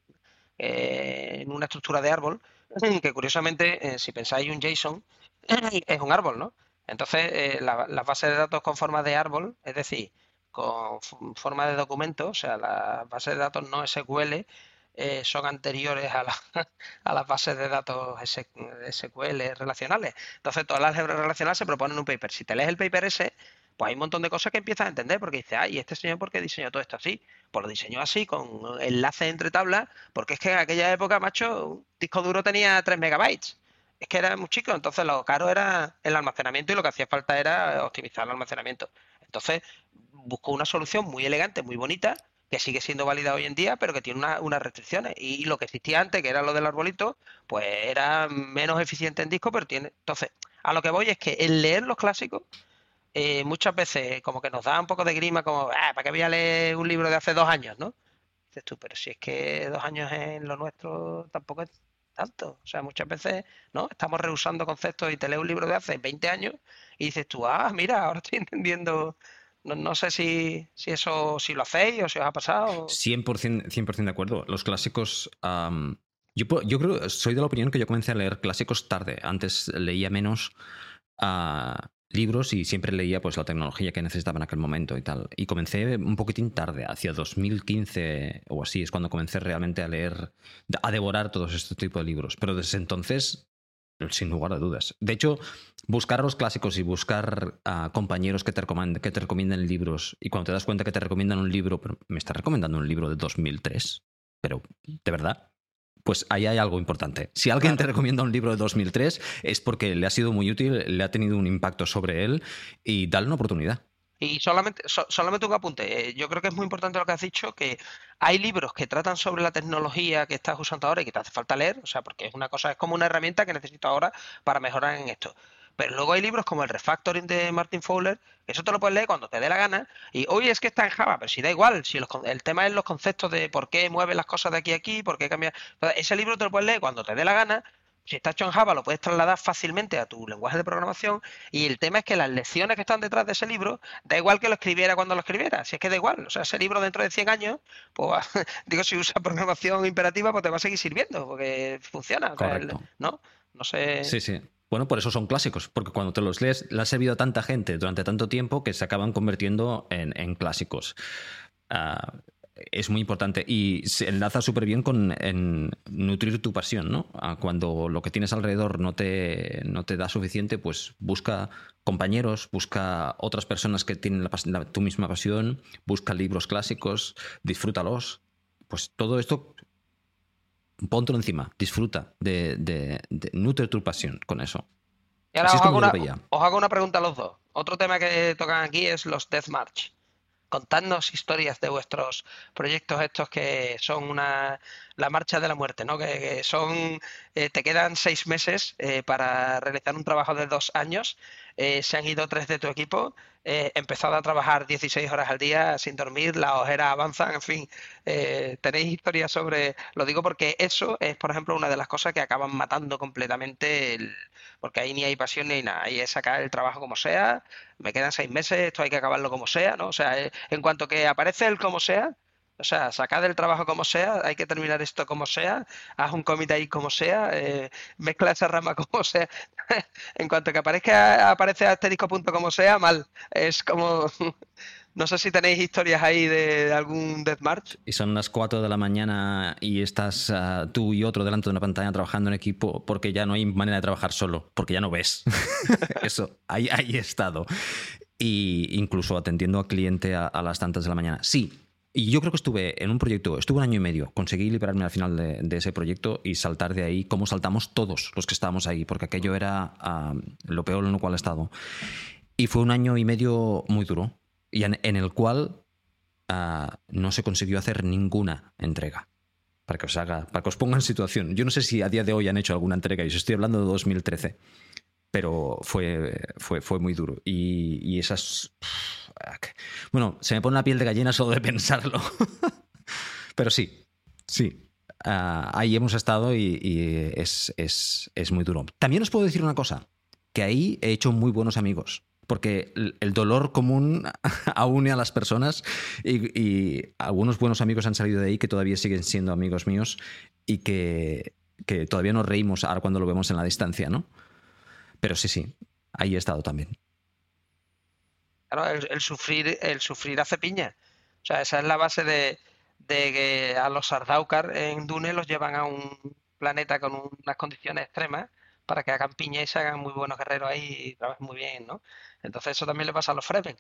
en una estructura de árbol, que curiosamente, si pensáis un JSON, *clears throat* es un árbol, ¿no? Entonces, eh, las bases de datos con forma de árbol, es decir, con forma de documento, o sea, las bases de datos no SQL, eh, son anteriores a, *laughs* a, las bases de datos SQL relacionales. Entonces, todas las relacionales se proponen un paper. Si te lees el paper ese, pues hay un montón de cosas que empiezas a entender, porque dices, ay, ¿este señor por qué diseñó todo esto así? Pues lo diseñó así, con enlaces entre tablas, porque es que en aquella época, macho, un disco duro tenía 3 megabytes. Es que era muy chico, entonces lo caro era el almacenamiento y lo que hacía falta era optimizar el almacenamiento. Entonces buscó una solución muy elegante, muy bonita, que sigue siendo válida hoy en día, pero que tiene unas restricciones. Y, lo que existía antes, que era lo del arbolito, pues era menos eficiente en disco, pero tiene. Entonces, a lo que voy es que el leer los clásicos eh, muchas veces como que nos da un poco de grima, como, ah, ¿para qué voy a leer un libro de hace dos años, no? Dices tú, pero si es que dos años en lo nuestro tampoco es tanto. O sea, muchas veces, ¿no? Estamos rehusando conceptos y te lees un libro de hace 20 años y dices tú, ah, mira, ahora estoy *laughs* entendiendo no, sé si, si, eso si lo hacéis o si os ha pasado. 100%, 100 de acuerdo. Los clásicos. yo, yo creo, soy de la opinión que yo comencé a leer clásicos tarde. Antes leía menos uh, libros y siempre leía pues la tecnología que necesitaba en aquel momento y tal. Y comencé un poquitín tarde, hacia 2015 o así, es cuando comencé realmente a leer, a devorar todos estos tipos de libros. Pero desde entonces sin lugar a dudas. De hecho, buscar los clásicos y buscar a compañeros que te, que te recomienden libros y cuando te das cuenta que te recomiendan un libro, pero me está recomendando un libro de 2003, pero de verdad, pues ahí hay algo importante. Si alguien te recomienda un libro de 2003 es porque le ha sido muy útil, le ha tenido un impacto sobre él y dale una oportunidad. Y solamente, solamente un apunte. Eh, yo creo que es muy importante lo que has dicho, que hay libros que tratan sobre la tecnología que estás usando ahora y que te hace falta leer, o sea, porque es una cosa, es como una herramienta que necesito ahora para mejorar en esto. Pero luego hay libros como el Refactoring de Martin Fowler, que eso te lo puedes leer cuando te dé la gana. Y hoy es que está en Java, pero si da igual, si el tema es los conceptos de por qué mueve las cosas de aquí a aquí, por qué cambia. Ese libro te lo puedes leer cuando te dé la gana si está hecho en Java, lo puedes trasladar fácilmente a tu lenguaje de programación y el tema es que las lecciones que están detrás de ese libro, da igual que lo escribiera cuando lo escribiera, si es que da igual, o sea, ese libro dentro de 100 años, pues *laughs* digo, si usa programación imperativa, pues te va a seguir sirviendo, porque funciona, ¿no? No sé. Sí, sí. Bueno, por eso son clásicos, porque cuando te los lees, le ha servido a tanta gente durante tanto tiempo que se acaban convirtiendo en, clásicos. Ah, es muy importante y se enlaza súper bien con nutrir tu pasión, ¿no? Cuando lo que tienes alrededor no te, no te da suficiente, pues busca compañeros, busca otras personas que tienen tu misma pasión, busca libros clásicos, disfrútalos. Pues todo esto, póntelo encima, disfruta de, de, nutre tu pasión con eso. Y ahora os, hago una, os hago una pregunta a los dos. Otro tema que tocan aquí es los Death March contadnos historias de vuestros proyectos estos que son una la marcha de la muerte, ¿no? Que, son eh, te quedan seis meses eh, para realizar un trabajo de dos años. Eh, se han ido tres de tu equipo, empezado a trabajar 16 horas al día sin dormir, las ojeras avanzan, en fin. tenéis historias sobre, lo digo porque eso es, por ejemplo, una de las cosas que acaban matando completamente el, porque ahí ni hay pasión ni nada, ahí es sacar el trabajo como sea, me quedan seis meses, esto hay que acabarlo como sea, ¿no? O sea, eh, en cuanto que aparece el como sea, o sea, sacad el trabajo como sea, hay que terminar esto como sea, haz un comité ahí como sea, eh, mezcla esa rama *laughs* como sea. en cuanto que aparezca, aparece asterisco punto como sea, mal. Es como *laughs* No sé si tenéis historias ahí de, algún Death March. Y son las 4 de la mañana y estás ah, tú y otro delante de una pantalla trabajando en equipo porque ya no hay manera de trabajar solo, porque ya no ves. *laughs* Eso, ahí, ahí he estado. Y incluso atendiendo al cliente a, las tantas de la mañana. Sí, y yo creo que estuve en un proyecto, estuve un año y medio, conseguí liberarme al final de, ese proyecto y saltar de ahí como saltamos todos los que estábamos ahí, porque aquello era ah, lo peor en lo cual he estado. Y fue un año y medio muy duro, y en, el cual ah, no se consiguió hacer ninguna entrega. Para que os haga, para que os ponga en situación. Yo no sé si a día de hoy han hecho alguna entrega, y os estoy hablando de 2013, pero fue, fue, fue muy duro. Y, esas. Bueno, se me pone la piel de gallina solo de pensarlo. *laughs* pero sí, sí. Ah, ahí hemos estado y, es, es, es muy duro. También os puedo decir una cosa, que ahí he hecho muy buenos amigos porque el dolor común *laughs* aúne a las personas y, algunos buenos amigos han salido de ahí que todavía siguen siendo amigos míos y que, todavía nos reímos ahora cuando lo vemos en la distancia, ¿no? Pero sí, sí, ahí he estado también. Claro, el, sufrir, el sufrir hace piña. O sea, esa es la base de, que a los Sardaukar en Dune los llevan a un planeta con unas condiciones extremas para que hagan piña y se hagan muy buenos guerreros ahí y trabajen muy bien, ¿no? Entonces eso también le pasa a los Fremen.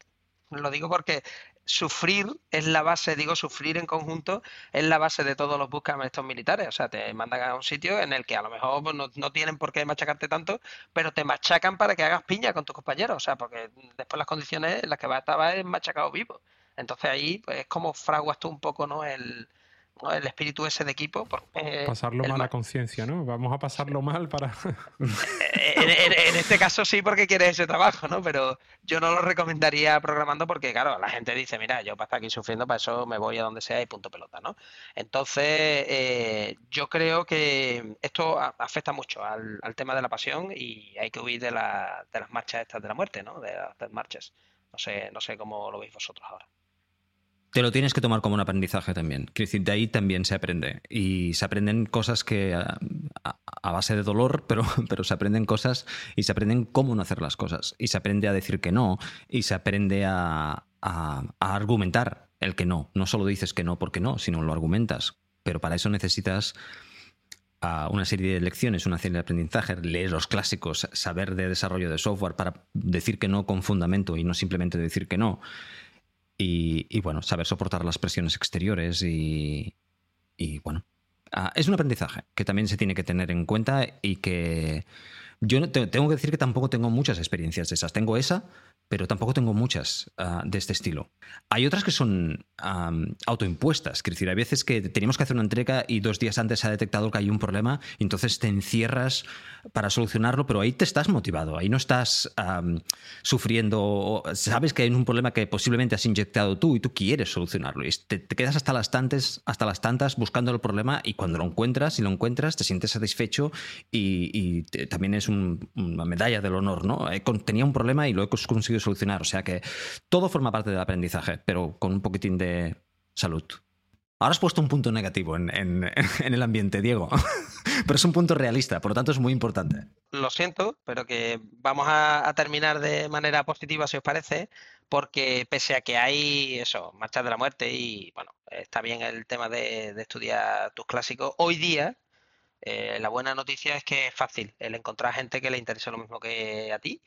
Lo digo porque sufrir es la base, digo, sufrir en conjunto es la base de todos los buscas estos militares. O sea, te mandan a un sitio en el que a lo mejor pues, no, no, tienen por qué machacarte tanto, pero te machacan para que hagas piña con tus compañeros. O sea, porque después las condiciones en las que vas a estar es machacado vivo. Entonces ahí pues, es como fraguas tú un poco, ¿no? El, el espíritu ese de equipo. Eh, pasarlo mal a conciencia, ¿no? Vamos a pasarlo mal para... en, este caso sí porque quieres ese trabajo, ¿no? Pero yo no lo recomendaría programando porque, claro, la gente dice, mira, yo para estar aquí sufriendo, para eso me voy a donde sea y punto pelota, ¿no? Entonces, eh, yo creo que esto afecta mucho al, tema de la pasión y hay que huir de, la, de las marchas estas de la muerte, ¿no? De las marchas. No sé, no sé cómo lo veis vosotros ahora te lo tienes que tomar como un aprendizaje también. Quiero decir, de ahí también se aprende. Y se aprenden cosas que a, base de dolor, *laughs* pero, pero se aprenden cosas y se aprenden cómo no hacer las cosas. Y se aprende a decir que no y se aprende a, argumentar el que no. No solo dices que no porque no, sino lo argumentas. Pero para eso necesitas una serie de lecciones, una serie de aprendizaje, leer los clásicos, saber de desarrollo de software para decir que no con fundamento y no simplemente decir que no y, bueno, saber soportar las presiones exteriores y, bueno, ah, es un aprendizaje que también se tiene que tener en cuenta y que yo tengo que decir que tampoco tengo muchas experiencias de esas. Tengo esa, pero tampoco tengo muchas ah, de este estilo. Hay otras que son autoimpuestas, es decir, hay veces que tenemos que hacer una entrega y dos días antes se ha detectado que hay un problema, y entonces te encierras para solucionarlo, pero ahí te estás motivado, ahí no estás sufriendo, sabes que hay un problema que posiblemente has inyectado tú y tú quieres solucionarlo, y te, quedas hasta las, tantas, hasta las tantas buscando el problema y cuando lo encuentras y lo encuentras te sientes satisfecho y, también es una medalla del honor, ¿no? tenía un problema y lo he conseguido solucionar. O sea que todo forma parte del aprendizaje, pero con un poquitín de salud. Ahora has puesto un punto negativo en, *laughs* el ambiente, Diego, *laughs* pero es un punto realista, por lo tanto es muy importante. Lo siento, pero que vamos a, terminar de manera positiva, si os parece, porque pese a que hay eso, marchas de la muerte y bueno, está bien el tema de, estudiar tus clásicos, hoy día eh, la buena noticia es que es fácil el encontrar gente que le interese lo mismo que a ti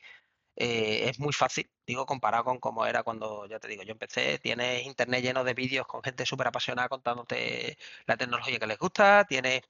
eh, es muy fácil, digo, comparado con cómo era cuando, ya te digo, yo empecé, tienes internet lleno de vídeos con gente súper apasionada contándote la tecnología que les gusta, tienes,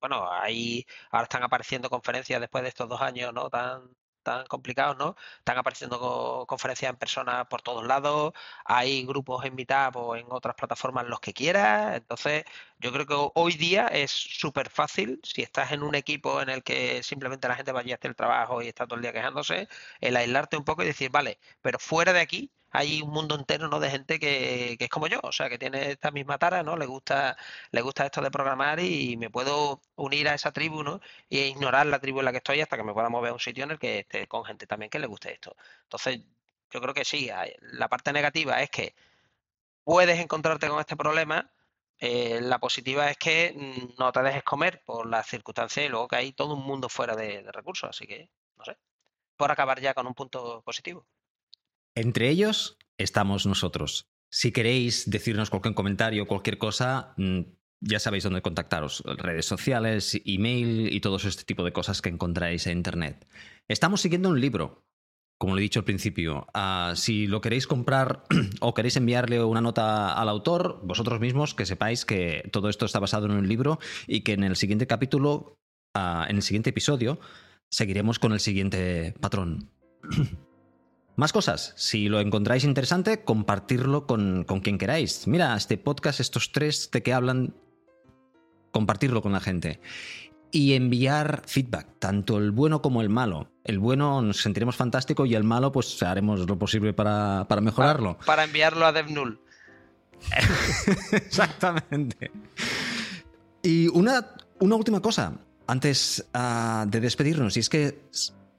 bueno, ahí ahora están apareciendo conferencias después de estos dos años, ¿no? Tan, tan complicados, ¿no? Están apareciendo conferencias en persona por todos lados, hay grupos en Meetup o en otras plataformas los que quieras, entonces yo creo que hoy día es súper fácil, si estás en un equipo en el que simplemente la gente vaya a hacer el trabajo y está todo el día quejándose, el aislarte un poco y decir, vale, pero fuera de aquí hay un mundo entero ¿no? de gente que, es como yo, o sea, que tiene esta misma tara, ¿no? Le gusta, le gusta esto de programar y me puedo unir a esa tribu, ¿no? E ignorar la tribu en la que estoy hasta que me pueda mover a un sitio en el que esté con gente también que le guste esto. Entonces, yo creo que sí, la parte negativa es que puedes encontrarte con este problema. Eh, la positiva es que mm, no te dejes comer por las circunstancias y luego que hay todo un mundo fuera de recursos. Así que, no sé, por acabar ya con un punto positivo. Entre ellos estamos nosotros. Si queréis decirnos cualquier comentario, cualquier cosa, mm, ya sabéis dónde contactaros. Redes sociales, email y todo este tipo de cosas que encontráis en Internet. Estamos siguiendo un libro, como lo he dicho al principio. Ah, si lo queréis comprar *clears throat* o queréis enviarle una nota al autor, vosotros mismos que sepáis que todo esto está basado en un libro y que en el siguiente capítulo, ah, en el siguiente episodio, seguiremos con el siguiente patrón. *clears throat* Más cosas, si lo encontráis interesante, compartirlo con, quien queráis. Mira, este podcast, estos tres de que hablan, compartirlo con la gente. Y enviar feedback, tanto el bueno como el malo. El bueno nos sentiremos fantástico y el malo pues haremos lo posible para, mejorarlo. Para, enviarlo a DevNull. *laughs* *laughs* Exactamente. Y una, una última cosa, antes ah, de despedirnos, y es que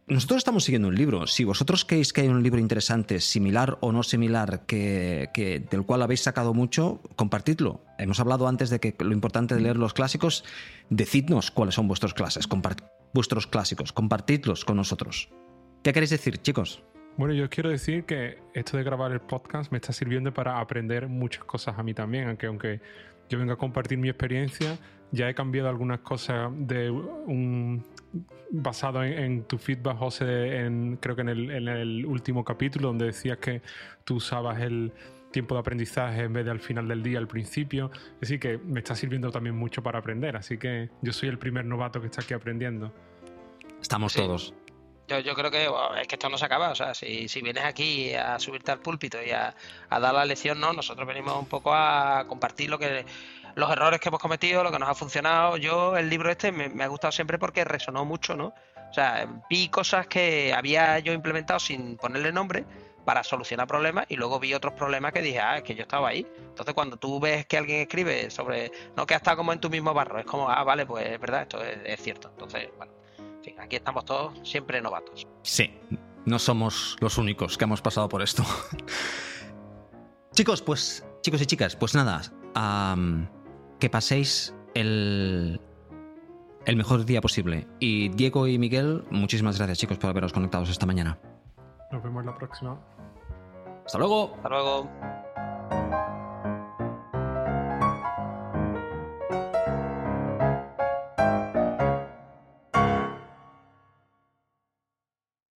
nosotros estamos siguiendo un libro. Si vosotros creéis que hay un libro interesante, similar o no similar, que, del cual habéis sacado mucho, compartidlo. Hemos hablado antes de que lo importante de leer los clásicos, decidnos cuáles son vuestros clases, vuestros clásicos, compartidlos con nosotros. ¿Qué queréis decir, chicos? Bueno, yo quiero decir que esto de grabar el podcast me está sirviendo para aprender muchas cosas a mí también, aunque aunque yo venga a compartir mi experiencia, ya he cambiado algunas cosas de un basado en, tu feedback, José, en, creo que en el, en el último capítulo, donde decías que tú usabas el tiempo de aprendizaje en vez de al final del día, al principio. Es decir, que me está sirviendo también mucho para aprender. Así que yo soy el primer novato que está aquí aprendiendo. Estamos todos. Yo, yo, creo que es que esto no se acaba. O sea, si, si vienes aquí a subirte al púlpito y a, a, dar la lección, no, nosotros venimos un poco a compartir lo que los errores que hemos cometido, lo que nos ha funcionado. Yo, el libro este me, ha gustado siempre porque resonó mucho, ¿no? O sea, vi cosas que había yo implementado sin ponerle nombre para solucionar problemas y luego vi otros problemas que dije, ah, es que yo estaba ahí. Entonces cuando tú ves que alguien escribe sobre, no que ha estado como en tu mismo barro, es como, ah, vale, pues es verdad, esto es, cierto. Entonces, bueno, aquí estamos todos siempre novatos. Sí, no somos los únicos que hemos pasado por esto. *laughs* chicos, pues, chicos y chicas, pues nada, que paséis el, el mejor día posible. Y Diego y Miguel, muchísimas gracias chicos por haberos conectados esta mañana. Nos vemos la próxima. Hasta luego. Hasta luego.